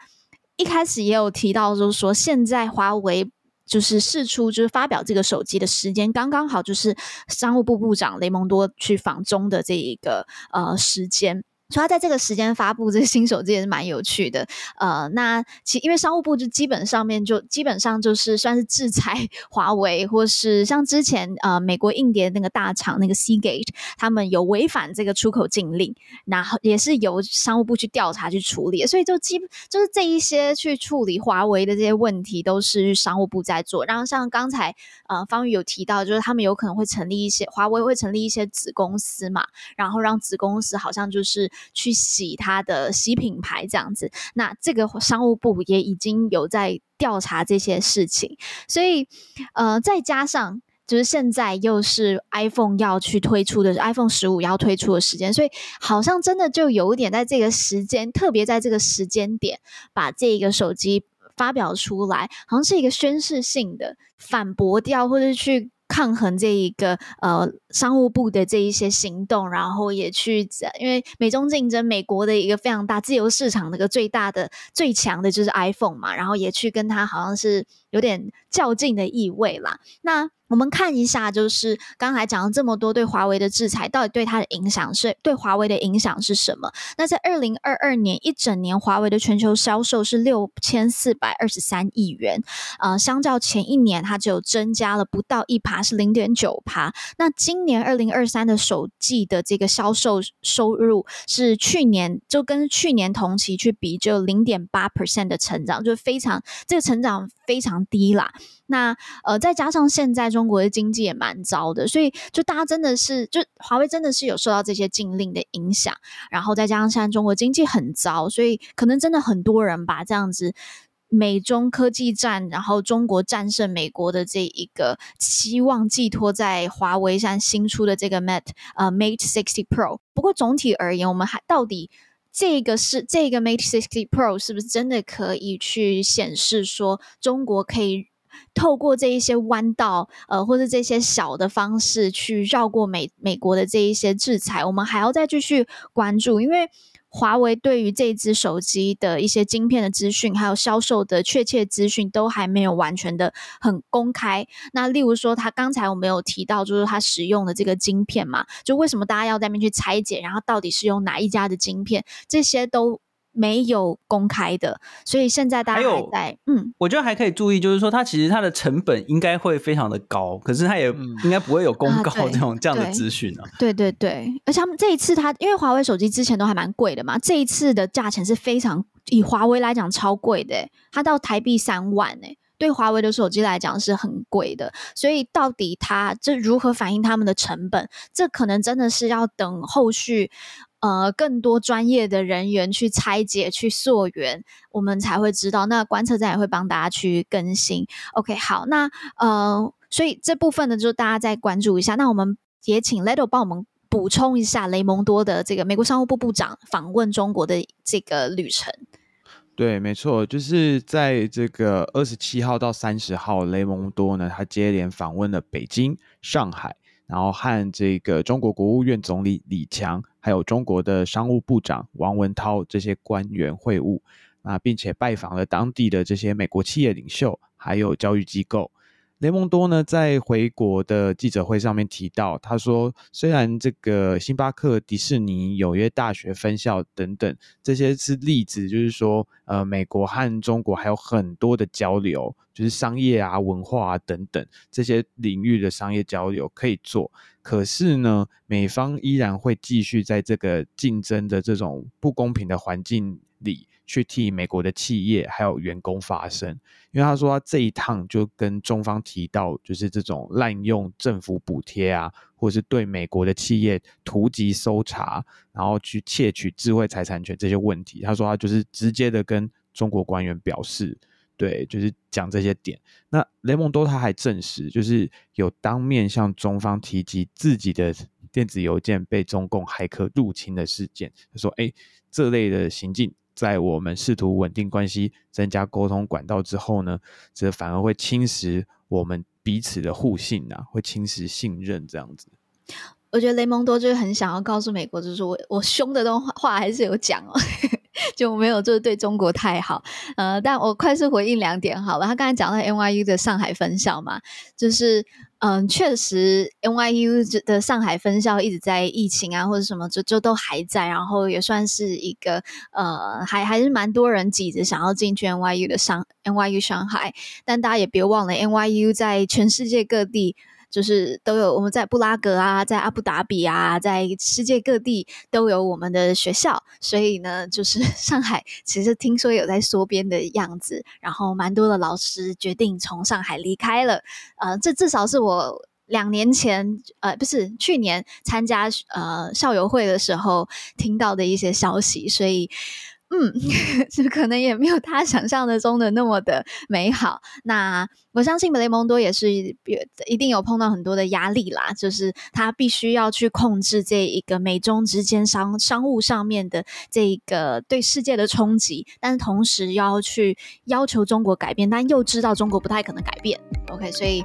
一开始也有提到，就是说现在华为就是试出，就是发表这个手机的时间刚刚好，就是商务部部长雷蒙多去访中的这一个呃时间。所以他在这个时间发布这新手机也是蛮有趣的，呃，那其因为商务部就基本上面就基本上就是算是制裁华为，或是像之前呃美国硬碟那个大厂那个 Seagate，他们有违反这个出口禁令，然后也是由商务部去调查去处理，所以就基就是这一些去处理华为的这些问题都是商务部在做。然后像刚才呃方宇有提到，就是他们有可能会成立一些华为会成立一些子公司嘛，然后让子公司好像就是。去洗它的洗品牌这样子，那这个商务部也已经有在调查这些事情，所以呃，再加上就是现在又是 iPhone 要去推出的 iPhone 十五要推出的时间，所以好像真的就有一点在这个时间，特别在这个时间点把这个手机发表出来，好像是一个宣示性的反驳掉，或者去。抗衡这一个呃商务部的这一些行动，然后也去因为美中竞争，美国的一个非常大自由市场的一个最大的最强的就是 iPhone 嘛，然后也去跟他好像是有点较劲的意味啦。那我们看一下，就是刚才讲了这么多对华为的制裁，到底对它的影响是对华为的影响是什么？那在二零二二年一整年，华为的全球销售是六千四百二十三亿元，呃，相较前一年，它只有增加了不到一趴，是零点九趴。那今年二零二三的首季的这个销售收入是去年就跟去年同期去比，就零点八 percent 的成长，就非常这个成长非常低啦。那呃，再加上现在中国的经济也蛮糟的，所以就大家真的是，就华为真的是有受到这些禁令的影响，然后再加上现在中国经济很糟，所以可能真的很多人把这样子美中科技战，然后中国战胜美国的这一个期望寄托在华为上新出的这个 Mate 呃 Mate 60 Pro。不过总体而言，我们还到底这个是这个 Mate 60 Pro 是不是真的可以去显示说中国可以？透过这一些弯道，呃，或者这些小的方式去绕过美美国的这一些制裁，我们还要再继续关注，因为华为对于这只手机的一些晶片的资讯，还有销售的确切资讯，都还没有完全的很公开。那例如说，他刚才我们有提到，就是他使用的这个晶片嘛，就为什么大家要在那边去拆解，然后到底是用哪一家的晶片，这些都。没有公开的，所以现在大家还在还嗯，我觉得还可以注意，就是说它其实它的成本应该会非常的高，可是它也应该不会有公告这种、啊、这样的资讯啊。对对对，而且他们这一次它，因为华为手机之前都还蛮贵的嘛，这一次的价钱是非常以华为来讲超贵的，它到台币三万诶。对华为的手机来讲是很贵的。所以到底它这如何反映他们的成本？这可能真的是要等后续呃更多专业的人员去拆解、去溯源，我们才会知道。那观测站也会帮大家去更新。OK，好，那呃，所以这部分呢，就大家再关注一下。那我们也请 Ledo 帮我们。补充一下，雷蒙多的这个美国商务部部长访问中国的这个旅程。对，没错，就是在这个二十七号到三十号，雷蒙多呢，他接连访问了北京、上海，然后和这个中国国务院总理李强，还有中国的商务部长王文涛这些官员会晤，啊并且拜访了当地的这些美国企业领袖，还有教育机构。雷蒙多呢，在回国的记者会上面提到，他说，虽然这个星巴克、迪士尼、纽约大学分校等等这些是例子，就是说，呃，美国和中国还有很多的交流，就是商业啊、文化啊等等这些领域的商业交流可以做，可是呢，美方依然会继续在这个竞争的这种不公平的环境里。去替美国的企业还有员工发声，因为他说他这一趟就跟中方提到，就是这种滥用政府补贴啊，或者是对美国的企业突击搜查，然后去窃取智慧财产权这些问题。他说他就是直接的跟中国官员表示，对，就是讲这些点。那雷蒙多他还证实，就是有当面向中方提及自己的电子邮件被中共骇客入侵的事件。他说，哎，这类的行径。在我们试图稳定关系、增加沟通管道之后呢，这反而会侵蚀我们彼此的互信啊，会侵蚀信任这样子。我觉得雷蒙多就是很想要告诉美国，就是我我凶的东话还是有讲哦。就没有就是对中国太好，呃，但我快速回应两点好了。他刚才讲到 NYU 的上海分校嘛，就是嗯、确实 NYU 的上海分校一直在疫情啊或者什么就就都还在，然后也算是一个呃，还还是蛮多人挤着想要进去 NYU 的上 NYU 上海，但大家也别忘了 NYU 在全世界各地。就是都有我们在布拉格啊，在阿布达比啊，在世界各地都有我们的学校，所以呢，就是 上海其实听说有在缩编的样子，然后蛮多的老师决定从上海离开了。呃，这至少是我两年前，呃，不是去年参加呃校友会的时候听到的一些消息，所以。嗯，这可能也没有他想象的中的那么的美好。那我相信雷蒙多也是一定有碰到很多的压力啦，就是他必须要去控制这一个美中之间商商务上面的这一个对世界的冲击，但是同时要去要求中国改变，但又知道中国不太可能改变。OK，所以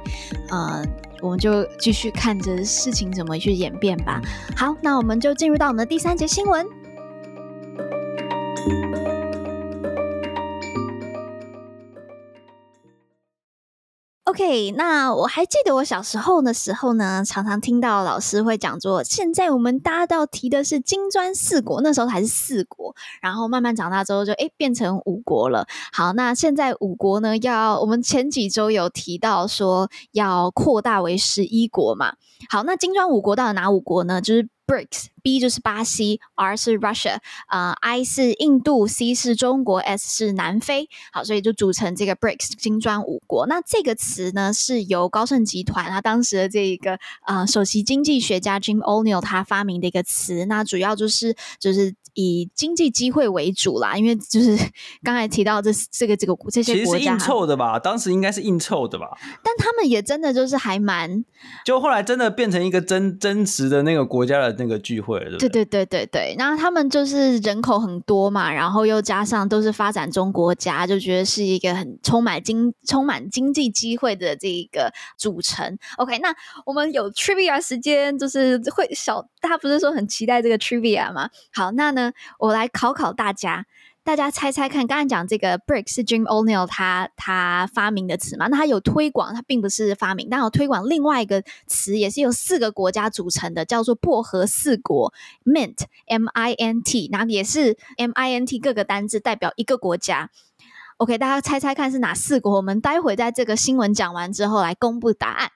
呃，我们就继续看着事情怎么去演变吧。好，那我们就进入到我们的第三节新闻。OK，那我还记得我小时候的时候呢，常常听到老师会讲说，现在我们大家都要提的是金砖四国，那时候还是四国，然后慢慢长大之后就诶变成五国了。好，那现在五国呢，要我们前几周有提到说要扩大为十一国嘛。好，那金砖五国到底哪五国呢？就是。BRICS，B 就是巴西，R 是 Russia，啊、I 是印度，C 是中国，S 是南非。好，所以就组成这个 BRICS 金砖五国。那这个词呢，是由高盛集团他当时的这一个呃首席经济学家 Jim O'Neill 他发明的一个词。那主要就是就是。以经济机会为主啦，因为就是 刚才提到这这个这个这些国家其实是硬凑的吧，当时应该是硬凑的吧，但他们也真的就是还蛮，就后来真的变成一个真真实的那个国家的那个聚会了，对对对对对，然后他们就是人口很多嘛，然后又加上都是发展中国家，就觉得是一个很充满经充满经济机会的这一个组成。OK，那我们有 trivia 时间，就是会小，大家不是说很期待这个 trivia 吗？好，那呢？我来考考大家，大家猜猜看。刚才讲这个 BRICS 是 Jim O'Neill 他他发明的词嘛？那他有推广，他并不是发明，但有推广另外一个词，也是由四个国家组成的，叫做薄荷四国 Mint M I N T，然后也是 M I N T 各个单字代表一个国家。OK，大家猜猜看是哪四国？我们待会在这个新闻讲完之后来公布答案。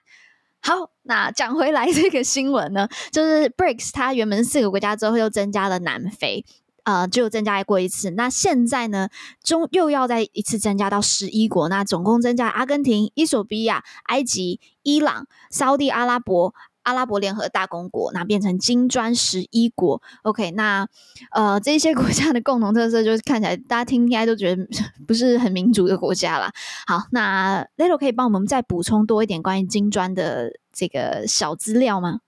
好，那讲回来这个新闻呢，就是 BRICS 它原本四个国家之后又增加了南非，呃就增加过一次。那现在呢，中又要再一次增加到十一国，那总共增加阿根廷、伊索比亚、埃及、伊朗、沙地阿拉伯。阿拉伯联合大公国，那变成金砖十一国。OK，那呃，这些国家的共同特色就是看起来大家听应该都觉得 不是很民主的国家啦。好，那 Little 可以帮我们再补充多一点关于金砖的这个小资料吗？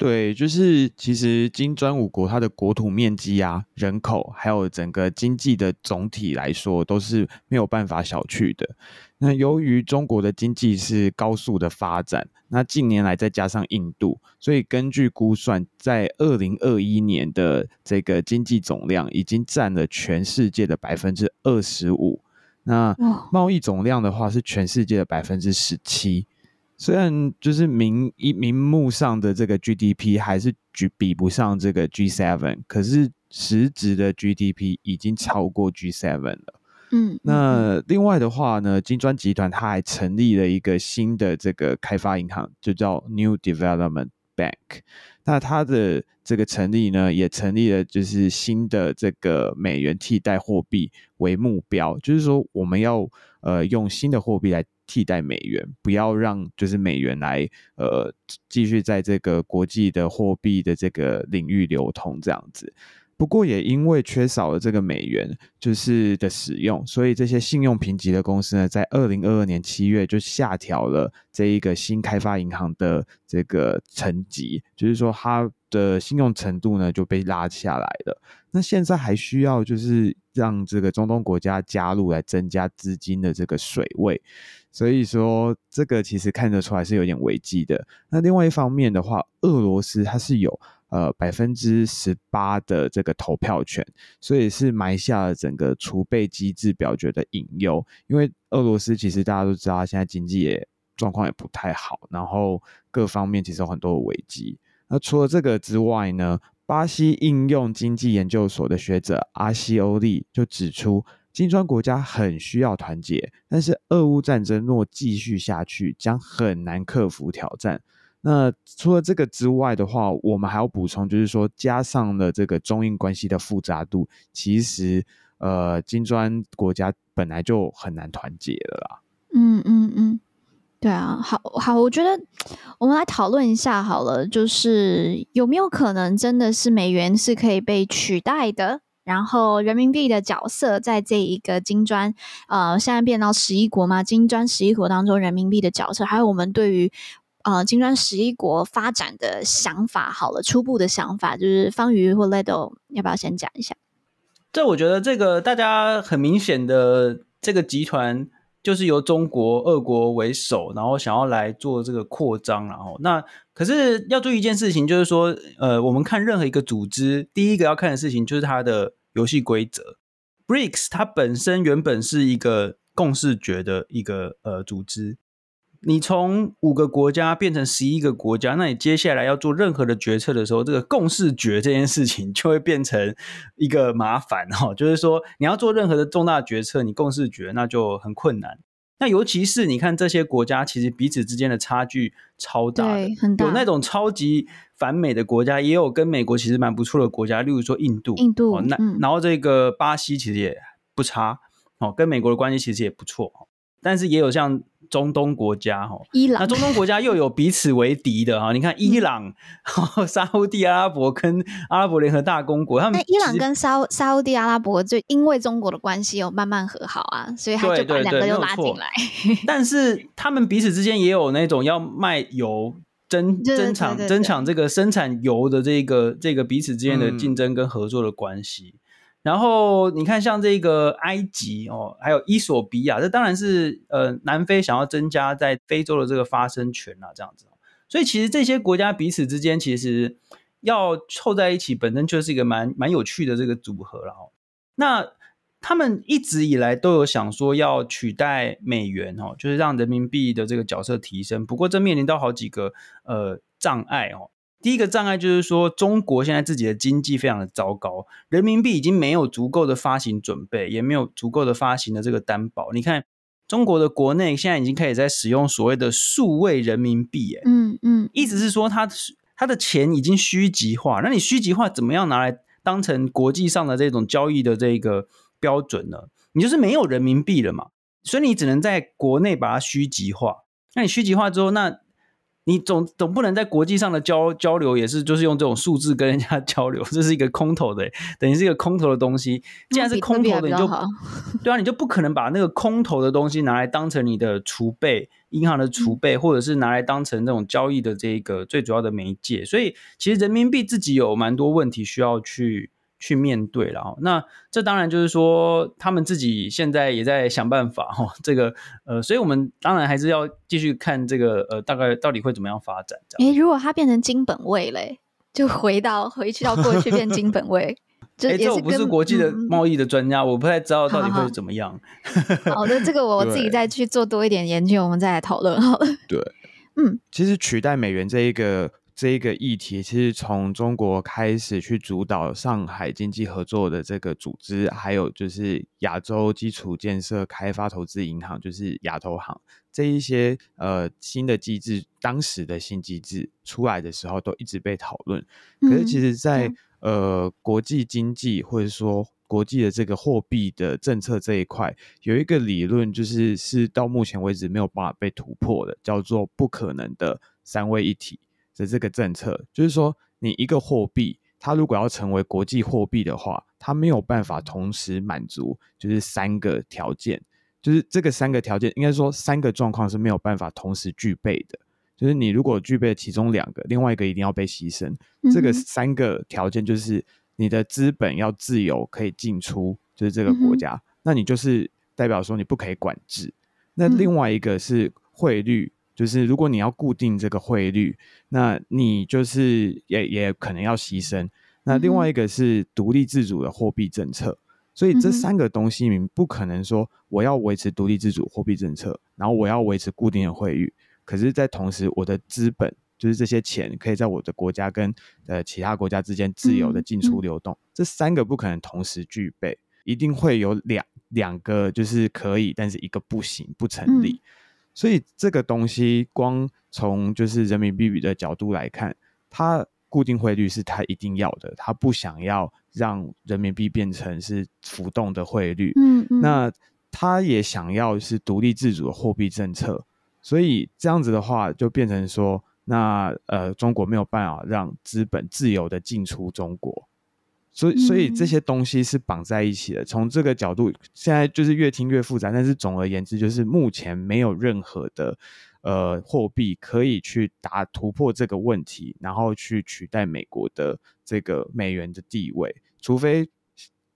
对，就是其实金砖五国它的国土面积啊、人口，还有整个经济的总体来说，都是没有办法小觑的。那由于中国的经济是高速的发展，那近年来再加上印度，所以根据估算，在二零二一年的这个经济总量已经占了全世界的百分之二十五。那贸易总量的话是全世界的百分之十七。虽然就是名一名目上的这个 GDP 还是举比不上这个 G7，可是实质的 GDP 已经超过 G7 了。嗯，那另外的话呢，金砖集团它还成立了一个新的这个开发银行，就叫 New Development Bank。那它的这个成立呢，也成立了就是新的这个美元替代货币为目标，就是说我们要呃用新的货币来。替代美元，不要让就是美元来呃继续在这个国际的货币的这个领域流通这样子。不过也因为缺少了这个美元就是的使用，所以这些信用评级的公司呢，在二零二二年七月就下调了这一个新开发银行的这个层级，就是说它的信用程度呢就被拉下来了。那现在还需要就是让这个中东国家加入来增加资金的这个水位。所以说，这个其实看得出来是有点危机的。那另外一方面的话，俄罗斯它是有呃百分之十八的这个投票权，所以是埋下了整个储备机制表决的隐忧。因为俄罗斯其实大家都知道，现在经济也状况也不太好，然后各方面其实有很多的危机。那除了这个之外呢，巴西应用经济研究所的学者阿西欧利就指出。金砖国家很需要团结，但是俄乌战争若继续下去，将很难克服挑战。那除了这个之外的话，我们还要补充，就是说加上了这个中印关系的复杂度，其实呃，金砖国家本来就很难团结了啦。嗯嗯嗯，对啊，好好，我觉得我们来讨论一下好了，就是有没有可能真的是美元是可以被取代的？然后人民币的角色在这一个金砖，呃，现在变到十一国嘛，金砖十一国当中人民币的角色，还有我们对于呃金砖十一国发展的想法，好了，初步的想法，就是方瑜或 Lelo 要不要先讲一下？这我觉得这个大家很明显的这个集团就是由中国、俄国为首，然后想要来做这个扩张，然后那可是要注意一件事情，就是说，呃，我们看任何一个组织，第一个要看的事情就是它的。游戏规则，BRICS 它本身原本是一个共识觉的一个呃组织，你从五个国家变成十一个国家，那你接下来要做任何的决策的时候，这个共识觉这件事情就会变成一个麻烦哈，就是说你要做任何的重大决策，你共识觉那就很困难。那尤其是你看这些国家，其实彼此之间的差距超大的，很大。有那种超级反美的国家，也有跟美国其实蛮不错的国家，例如说印度。印度，哦、那、嗯、然后这个巴西其实也不差，哦，跟美国的关系其实也不错，但是也有像。中东国家哈，伊朗，那中东国家又有彼此为敌的哈。你看伊朗、嗯、沙乌地阿拉伯跟阿拉伯联合大公国，他们伊朗跟沙沙乌地阿拉伯就因为中国的关系有慢慢和好啊，所以他就把两个又拉进来。但是他们彼此之间也有那种要卖油争争抢争抢这个生产油的这个这个彼此之间的竞争跟合作的关系。嗯然后你看，像这个埃及哦，还有伊索比亚，这当然是呃南非想要增加在非洲的这个发声权啊，这样子。所以其实这些国家彼此之间其实要凑在一起，本身就是一个蛮蛮有趣的这个组合了哦。那他们一直以来都有想说要取代美元哦，就是让人民币的这个角色提升。不过这面临到好几个呃障碍哦。第一个障碍就是说，中国现在自己的经济非常的糟糕，人民币已经没有足够的发行准备，也没有足够的发行的这个担保。你看，中国的国内现在已经开始在使用所谓的数位人民币，哎，嗯嗯，意思是说，它它的钱已经虚极化。那你虚极化怎么样拿来当成国际上的这种交易的这个标准呢，你就是没有人民币了嘛。所以你只能在国内把它虚极化。那你虚极化之后，那你总总不能在国际上的交交流也是就是用这种数字跟人家 交流，这是一个空头的，等于是一个空头的东西。既然是空头的，你就对啊，你就不可能把那个空头的东西拿来当成你的储备，银行的储备，或者是拿来当成那种交易的这个最主要的媒介。所以其实人民币自己有蛮多问题需要去。去面对了，那这当然就是说，他们自己现在也在想办法哈。这个呃，所以我们当然还是要继续看这个呃，大概到底会怎么样发展。这样，诶，如果它变成金本位嘞，就回到回去到过去变金本位。哎，这我不是国际的贸易的专家，嗯，我不太知道到底会怎么样。好，好，好的，这个 我自己再去做多一点研究，我们再来讨论好了。对，嗯，其实取代美元这一个。这一个议题，其实从中国开始去主导上海经济合作的这个组织，还有就是亚洲基础建设开发投资银行，就是亚投行这一些呃新的机制，当时的新机制出来的时候，都一直被讨论。可是其实在，在、嗯、呃国际经济或者说国际的这个货币的政策这一块，有一个理论，就是是到目前为止没有办法被突破的，叫做不可能的三位一体。的这个政策，就是说，你一个货币，它如果要成为国际货币的话，它没有办法同时满足，就是三个条件，就是这个三个条件，应该说三个状况是没有办法同时具备的。就是你如果具备其中两个，另外一个一定要被牺牲。嗯。这个三个条件就是你的资本要自由可以进出，就是这个国家，嗯。那你就是代表说你不可以管制。那另外一个是汇率。就是如果你要固定这个汇率，那你就是也也可能要牺牲。那另外一个是独立自主的货币政策，所以这三个东西你不可能说我要维持独立自主货币政策，然后我要维持固定的汇率，可是，在同时我的资本就是这些钱可以在我的国家跟呃其他国家之间自由的进出流动，这三个不可能同时具备，一定会有两两个就是可以，但是一个不行，不成立。所以这个东西，光从就是人民币的角度来看，它固定汇率是它一定要的，它不想要让人民币变成是浮动的汇率。嗯，嗯，那它也想要是独立自主的货币政策。所以这样子的话，就变成说，那呃，中国没有办法让资本自由的进出中国。所以，所以这些东西是绑在一起的。从这个角度，现在就是越听越复杂。但是总而言之，就是目前没有任何的呃货币可以去打突破这个问题，然后去取代美国的这个美元的地位。除非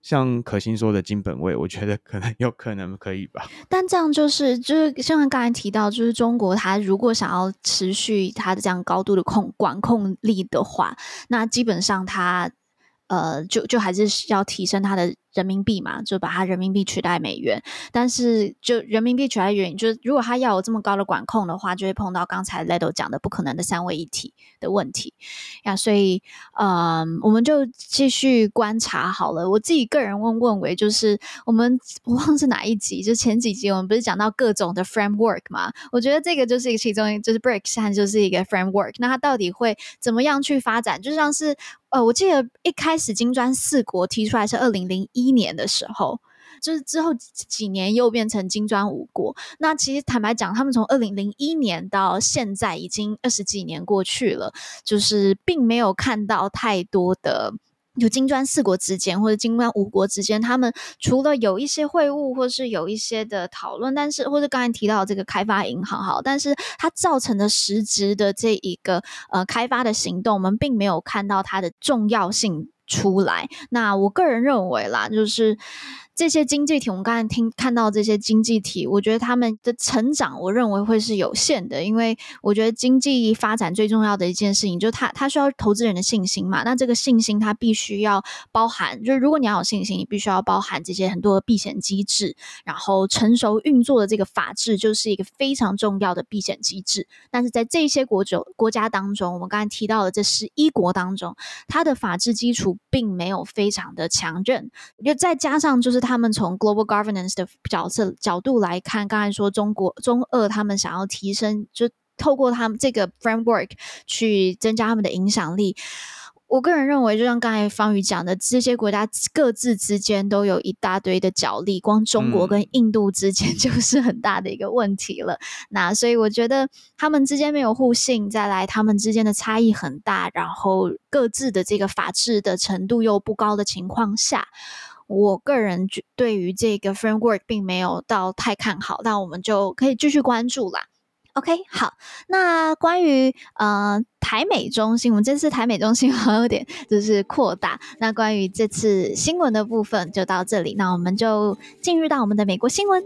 像可心说的金本位，我觉得可能有可能可以吧。但这样就是就是像刚才提到，就是中国它如果想要持续它的这样高度的控管控力的话，那基本上它。呃，就就还是要提升他的人民币嘛，就把它人民币取代美元。但是，就人民币取代元，就是如果它要有这么高的管控的话，就会碰到刚才 Ledo 讲的不可能的三位一体的问题呀。所以，嗯、我们就继续观察好了。我自己个人问问为，就是我们我忘了是哪一集，就前几集我们不是讲到各种的 framework 嘛？我觉得这个就是一个其中，就是 BRICS 就是一个 framework。那它到底会怎么样去发展？就像是。呃，我记得一开始金砖四国提出来是二零零一一年的时候，就是之后几年又变成金砖五国。那其实坦白讲，他们从二零零一年到现在已经二十几年过去了，就是并没有看到太多的。就金砖四国之间，或者金砖五国之间，他们除了有一些会晤，或是有一些的讨论，但是或者刚才提到这个开发银行，好，但是它造成的实质的这一个呃开发的行动，我们并没有看到它的重要性出来。那我个人认为啦，就是。这些经济体，我们刚才听看到这些经济体，我觉得他们的成长，我认为会是有限的，因为我觉得经济发展最重要的一件事情，就是它它需要投资人的信心嘛。那这个信心它必须要包含，就是如果你要有信心，你必须要包含这些很多的避险机制，然后成熟运作的这个法治，就是一个非常重要的避险机制。但是在这些国九国家当中，我们刚才提到的这十一国当中，它的法治基础并没有非常的强韧，就再加上就是。他们从 global governance 的角色角度来看，刚才说中国中俄他们想要提升，就透过他们这个 framework 去增加他们的影响力。我个人认为，就像刚才方宇讲的，这些国家各自之间都有一大堆的角力，光中国跟印度之间 就是很大的一个问题了。嗯、那所以我觉得他们之间没有互信，再来他们之间的差异很大，然后各自的这个法治的程度又不高的情况下，我个人对于这个 framework 并没有到太看好，但我们就可以继续关注啦。OK，好，那关于呃台美中心，我们这次台美中心 好像有点就是扩大。那关于这次新闻的部分就到这里，那我们就进入到我们的美国新闻。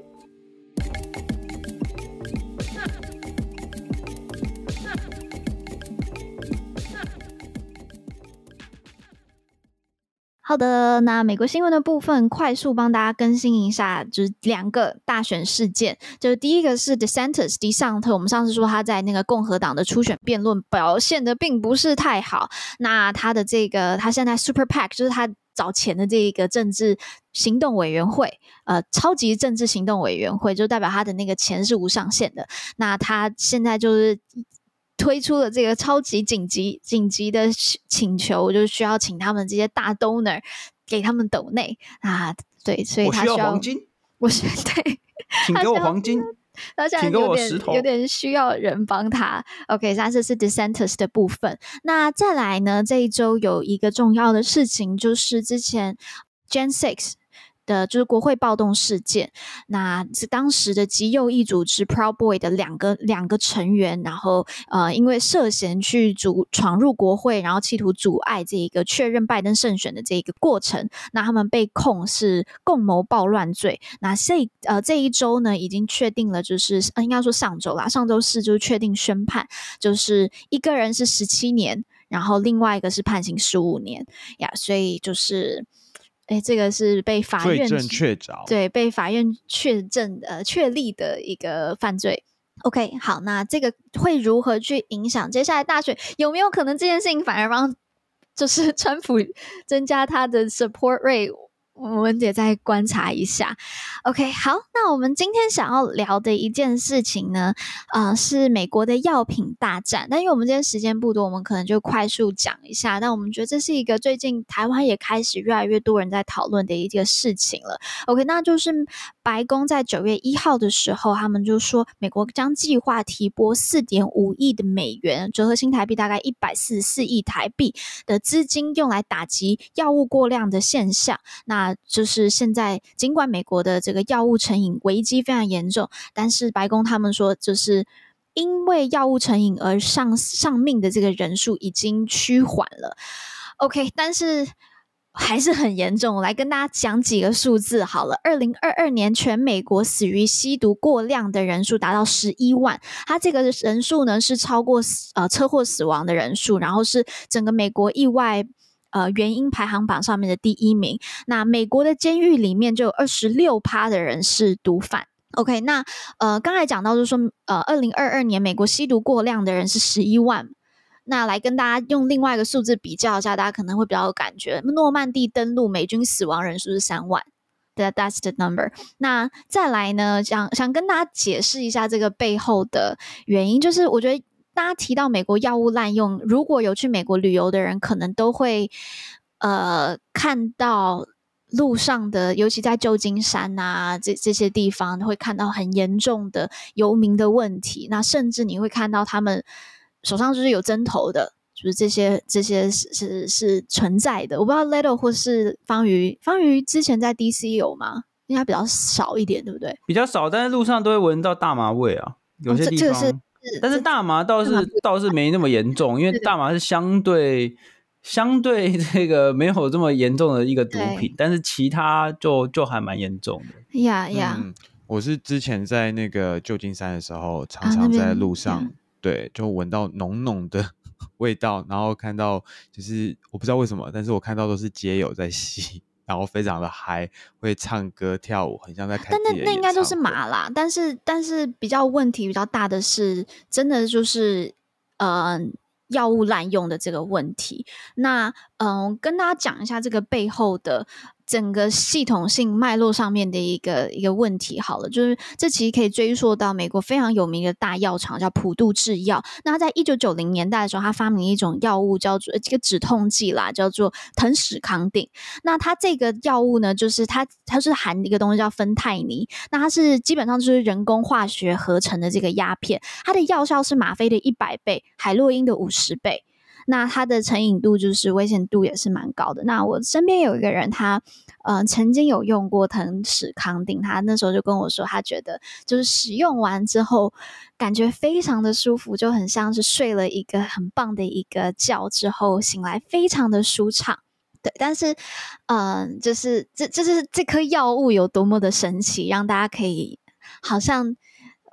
好的，那美国新闻的部分快速帮大家更新一下，就是两个大选事件。就是第一个是 DeSantis 迪桑特，我们上次说他在那个共和党的初选辩论表现的并不是太好。那他的这个他现在 Super PAC 就是他找钱的这一个政治行动委员会，呃，超级政治行动委员会，就代表他的那个钱是无上限的。那他现在就是。推出了这个超级紧急紧急的请求，就是需要请他们这些大 donor 给他们抖内啊，对，所以他需要，我需要黄金，我需对，请给我黄金，他现在有点有点需要人帮他。OK，那这是 dissenters 的部分。那再来呢，这一周有一个重要的事情，就是之前 Jan 6。的就是国会暴动事件，那是当时的极右翼组织 Proud Boy 的两个两个成员，然后呃，因为涉嫌去阻闯入国会，然后企图阻碍这一个确认拜登胜选的这一个过程，那他们被控是共谋暴乱罪。那这呃这一周呢，已经确定了，就是呃应该说上周啦，上周四就确定宣判，就是一个人是十七年，然后另外一个是判刑十五年呀，所以就是。哎，这个是被法院确凿，对，被法院确证呃确立的一个犯罪。OK，好，那这个会如何去影响接下来大选？有没有可能这件事情反而让就是 川普增加他的 support rate？我们也再观察一下。OK，好，那我们今天想要聊的一件事情呢，呃，是美国的药品大战。但因为我们今天时间不多，我们可能就快速讲一下。但我们觉得这是一个最近台湾也开始越来越多人在讨论的一个事情了。OK，那就是白宫在九月一号的时候，他们就说美国将计划提拨四点五亿的美元，折合新台币大概一百四十四亿台币的资金，用来打击药物过量的现象。那就是现在，尽管美国的这个药物成瘾危机非常严重，但是白宫他们说，就是因为药物成瘾而丧丧命的这个人数已经趋缓了。OK，但是还是很严重。我来跟大家讲几个数字好了。二零二二年，全美国死于吸毒过量的人数达到十一万，它这个人数呢是超过呃车祸死亡的人数，然后是整个美国意外。呃，原因排行榜上面的第一名。那美国的监狱里面就有二十六趴的人是毒贩。OK，那呃，刚才讲到就是说，呃，二零二二年美国吸毒过量的人是十一万。那来跟大家用另外一个数字比较一下，大家可能会比较有感觉。诺曼底登陆，美军死亡人数是三万。That, that's the number。那再来呢，想想跟大家解释一下这个背后的原因，就是我觉得。大家提到美国药物滥用，如果有去美国旅游的人，可能都会呃看到路上的，尤其在旧金山啊这这些地方，会看到很严重的游民的问题。那甚至你会看到他们手上就是有针头的，就是这些这些是是是存在的。我不知道 Leto 或是方瑜，方瑜之前在 DC 有吗？应该比较少一点，对不对？比较少，但是路上都会闻到大麻味啊，有些地方。哦这个但是大麻倒是倒是没那么严重，因为大麻是相对相对这个没有这么严重的一个毒品，但是其他就就还蛮严重的。呀呀，嗯，我是之前在那个旧金山的时候，常常在路上，啊、对，就闻到浓浓的 味道，然后看到就是我不知道为什么，但是我看到都是街友在吸。然后非常的嗨，会唱歌跳舞，很像在看。但那那应该都是麻啦，但是但是比较问题比较大的是，真的就是呃药物滥用的这个问题。那嗯、呃，跟大家讲一下这个背后的整个系统性脉络上面的一个一个问题。好了，就是这其实可以追溯到美国非常有名的大药厂叫普渡制药。那他在一九九零年代的时候，他发明一种药物叫做这个止痛剂啦，叫做腾史康定。那它这个药物呢，就是它它是含一个东西叫芬太尼，那它是基本上就是人工化学合成的这个鸦片，它的药效是吗啡的一百倍，海洛因的五十倍。那它的成瘾度就是危险度也是蛮高的。那我身边有一个人他，嗯呃曾经有用过腾史康定，他那时候就跟我说，他觉得就是使用完之后，感觉非常的舒服，就很像是睡了一个很棒的一个觉之后醒来，非常的舒畅。对，但是嗯、就是这就是这颗药物有多么的神奇，让大家可以好像。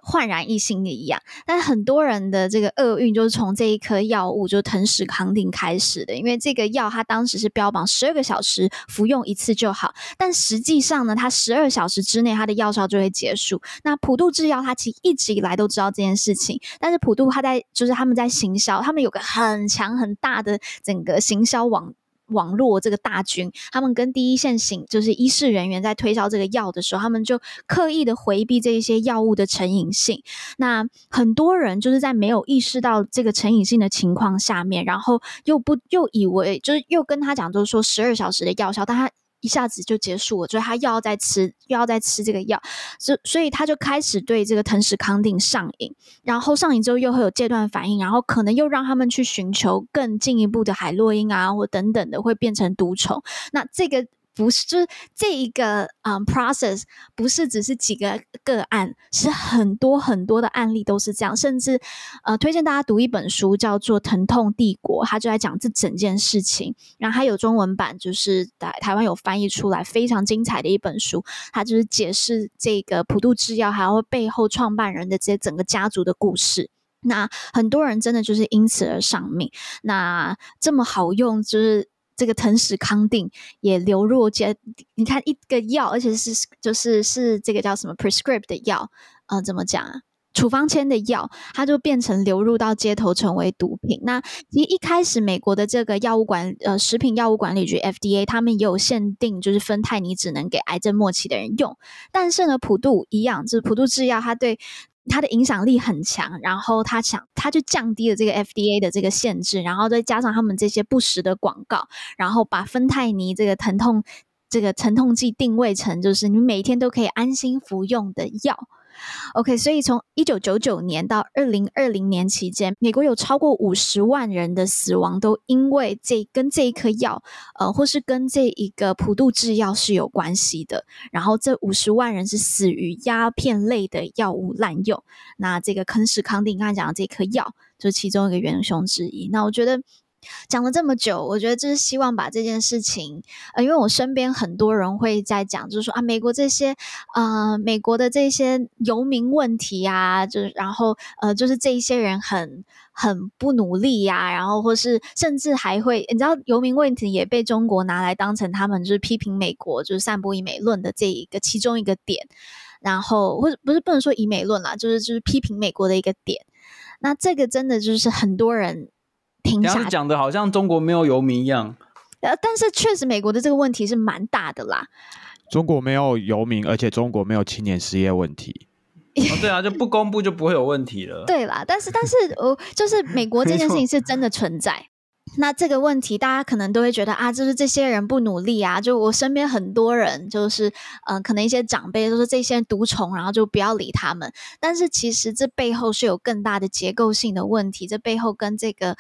焕然一新的一样，但很多人的这个厄运就是从这一颗药物，就是腾史康定开始的。因为这个药它当时是标榜十二个小时服用一次就好，但实际上呢，它十二小时之内它的药效就会结束。那普渡制药它其实一直以来都知道这件事情，但是普渡它在就是他们在行销，他们有个很强很大的整个行销网。网络这个大军，他们跟第一线行就是医事人员在推销这个药的时候，他们就刻意的回避这一些药物的成瘾性。那很多人就是在没有意识到这个成瘾性的情况下面，然后又不又以为就是又跟他讲，就是说十二小时的药效，但他。一下子就结束了，所以他又要再吃，又要再吃这个药，所所以他就开始对这个腾石康定上瘾，然后上瘾之后又会有戒断反应，然后可能又让他们去寻求更进一步的海洛因啊，或等等的，会变成毒虫。那这个。不是，就是这一个嗯、process，不是只是几个个案，是很多很多的案例都是这样。甚至呃，推荐大家读一本书，叫做《疼痛帝国》，他就在讲这整件事情。然后还有中文版，就是台台湾有翻译出来，非常精彩的一本书。他就是解释这个普渡制药，还有背后创办人的这些整个家族的故事。那很多人真的就是因此而丧命。那这么好用，就是。这个腾史康定也流入街，你看一个药，而且是就是是这个叫什么 prescript 的药，呃，怎么讲啊？处方签的药，它就变成流入到街头，成为毒品。那其实一开始美国的这个药物管呃食品药物管理局 FDA，他们也有限定，就是芬太尼只能给癌症末期的人用。但是呢，普渡一样，就是普渡制药，它对。它的影响力很强，然后他想，他就降低了这个 FDA 的这个限制，然后再加上他们这些不实的广告，然后把芬太尼这个疼痛这个疼痛剂定位成就是你每天都可以安心服用的药。OK，所以从一九九九年到二零二零年期间，美国有超过五十万人的死亡都因为这跟这一颗药，呃，或是跟这一个普渡制药是有关系的。然后这五十万人是死于鸦片类的药物滥用。那这个腾史康定刚才讲的这颗药，就是其中一个元凶之一。那我觉得。讲了这么久，我觉得就是希望把这件事情，呃，因为我身边很多人会在讲，就是说啊，美国这些，呃，美国的这些游民问题啊，就是然后呃，就是这一些人很很不努力呀，啊，然后或是甚至还会，你知道，游民问题也被中国拿来当成他们就是批评美国，就是散布以美论的这一个其中一个点，然后或者不是不能说以美论啦，就是就是批评美国的一个点，那这个真的就是很多人。然后讲的好像中国没有游民一样，呃，但是确实美国的这个问题是蛮大的啦。中国没有游民，而且中国没有青年失业问题。哦，对啊，就不公布就不会有问题了。对啦，但是但是呃，就是美国这件事情是真的存在。那这个问题，大家可能都会觉得啊，就是这些人不努力啊。就我身边很多人，就是嗯、呃，可能一些长辈都是这些独宠，然后就不要理他们。但是其实这背后是有更大的结构性的问题，这背后跟这个。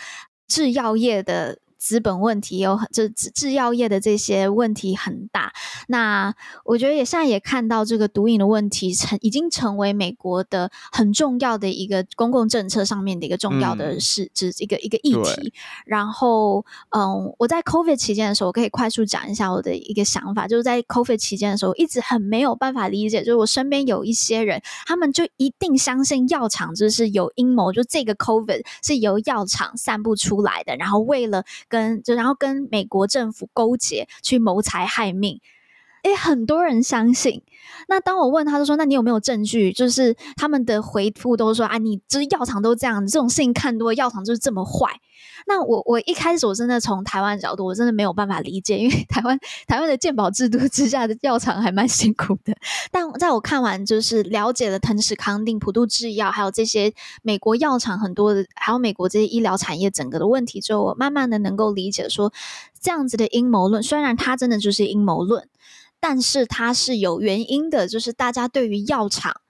制药业的。资本问题有很，这制制药业的这些问题很大。那我觉得也现在也看到这个毒瘾的问题成已经成为美国的很重要的一个公共政策上面的一个重要的事，这、嗯、一个一个议题。然后，嗯，我在 COVID 期间的时候，我可以快速讲一下我的一个想法，就是在 COVID 期间的时候，一直很没有办法理解，就是我身边有一些人，他们就一定相信药厂就是有阴谋，就这个 COVID 是由药厂散布出来的，然后为了。跟就然后跟美国政府勾结去谋财害命，诶，很多人相信，那当我问他，就说：“那你有没有证据？”就是他们的回复都说：“啊，你就是药厂都这样，这种事情看多，药厂就是这么坏。”那我我一开始我真的从台湾角度，我真的没有办法理解，因为台湾台湾的健保制度之下的药厂还蛮辛苦的。但在我看完就是了解了腾实康定、普渡制药，还有这些美国药厂很多的，还有美国这些医疗产业整个的问题之后，我慢慢的能够理解说，这样子的阴谋论，虽然它真的就是阴谋论。但是它是有原因的，就是大家对于药厂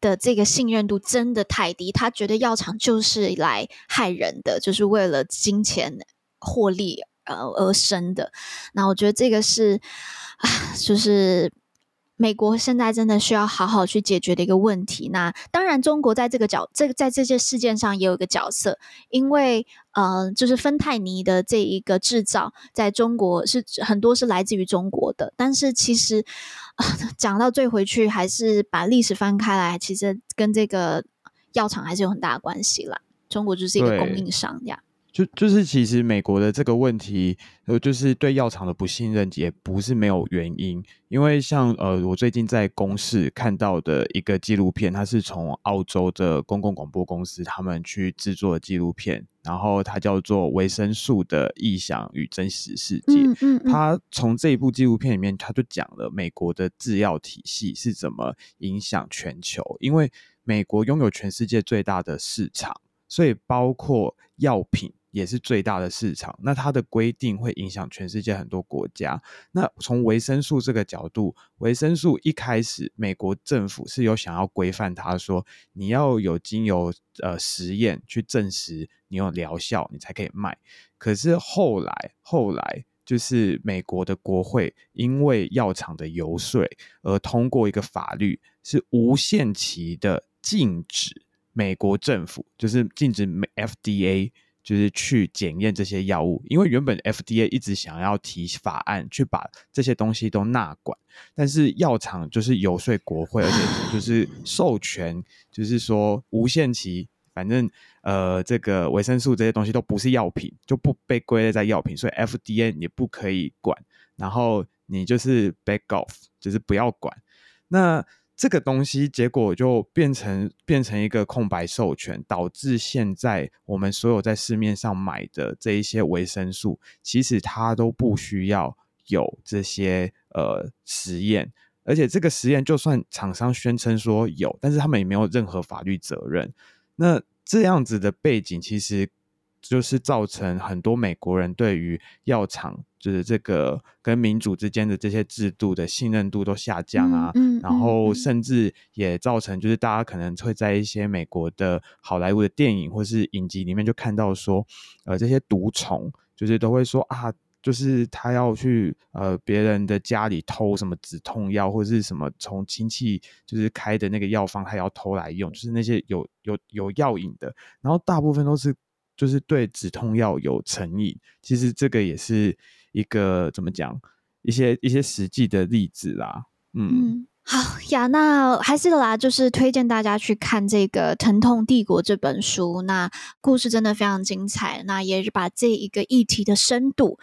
的这个信任度真的太低，他觉得药厂就是来害人的，就是为了金钱获利呃而生的。那我觉得这个是啊，就是。美国现在真的需要好好去解决的一个问题。那当然，中国在这个角这个在这些事件上也有一个角色，因为呃，就是芬太尼的这一个制造，在中国是很多是来自于中国的。但是其实啊，讲到最回去，还是把历史翻开来，其实跟这个药厂还是有很大的关系啦。中国就是一个供应商呀。就就是其实美国的这个问题，呃，就是对药厂的不信任也不是没有原因，因为像呃，我最近在公视看到的一个纪录片，它是从澳洲的公共广播公司他们去制作的纪录片，然后它叫做《维生素的异想与真实世界》。嗯嗯嗯。它从这一部纪录片里面，它就讲了美国的制药体系是怎么影响全球，因为美国拥有全世界最大的市场，所以包括药品。也是最大的市场，那它的规定会影响全世界很多国家。那从维生素这个角度，维生素一开始美国政府是有想要规范它，说你要有经由呃实验去证实你有疗效，你才可以卖。可是后来后来就是美国的国会因为药厂的游说而通过一个法律，是无限期的禁止美国政府，就是禁止美 FDA。就是去检验这些药物，因为原本 FDA 一直想要提法案去把这些东西都纳管，但是药厂就是游说国会，而且就是授权，就是说无限期，反正呃这个维生素这些东西都不是药品，就不被归类在药品，所以 FDA 你不可以管，然后你就是 back off，就是不要管。那这个东西结果就变成变成一个空白授权，导致现在我们所有在市面上买的这一些维生素，其实它都不需要有这些呃实验，而且这个实验就算厂商宣称说有，但是他们也没有任何法律责任。那这样子的背景，其实。就是造成很多美国人对于药厂，就是这个跟民主之间的这些制度的信任度都下降啊，嗯嗯、然后甚至也造成就是大家可能会在一些美国的好莱坞的电影或是影集里面就看到说，呃，这些毒虫就是都会说啊，就是他要去呃别人的家里偷什么止痛药或者是什么从亲戚就是开的那个药方，他要偷来用，就是那些有有有药瘾的，然后大部分都是。就是对止痛药有成瘾，其实这个也是一个怎么讲，一些一些实际的例子啦。嗯，好呀，那还是啦，就是推荐大家去看这个《疼痛帝国》这本书，那故事真的非常精彩，那也是把这一个议题的深度。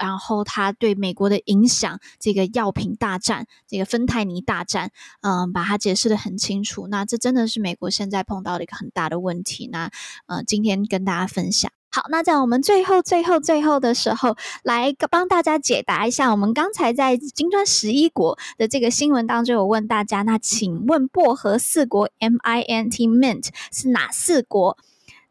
然后他对美国的影响，这个药品大战，这个芬太尼大战，嗯，把它解释的很清楚。那这真的是美国现在碰到的一个很大的问题。那呃，今天跟大家分享。好，那在我们最后、最后、最后的时候，来帮大家解答一下，我们刚才在金砖十一国的这个新闻当中有问大家，那请问薄荷四国 M I N T Mint 是哪四国？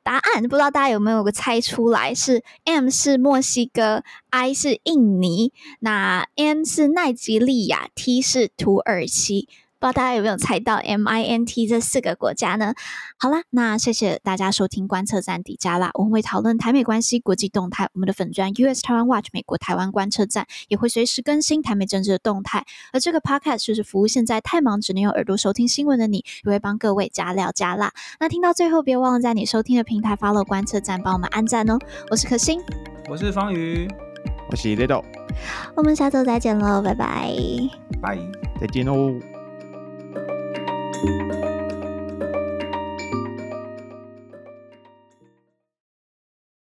答案不知道大家有没有个猜出来？是 M 是墨西哥，I 是印尼，那 N 是奈及利亚，T 是土耳其。不知道大家有没有猜到 M I N T 这四个国家呢？好啦，那谢谢大家收听观测站底加啦，我们会讨论台美关系、国际动态。我们的粉砖 US Taiwan Watch 美国台湾观测站也会随时更新台美政治的动态。而这个 Podcast 就是服务现在太忙只能用耳朵收听新闻的你，也会帮各位加料加辣。那听到最后，别忘了在你收听的平台 follow 观测站，帮我们按赞哦。我是可心，我是方宇，我是 Little，我们下周再见喽，拜拜，拜，再见哦。Thank you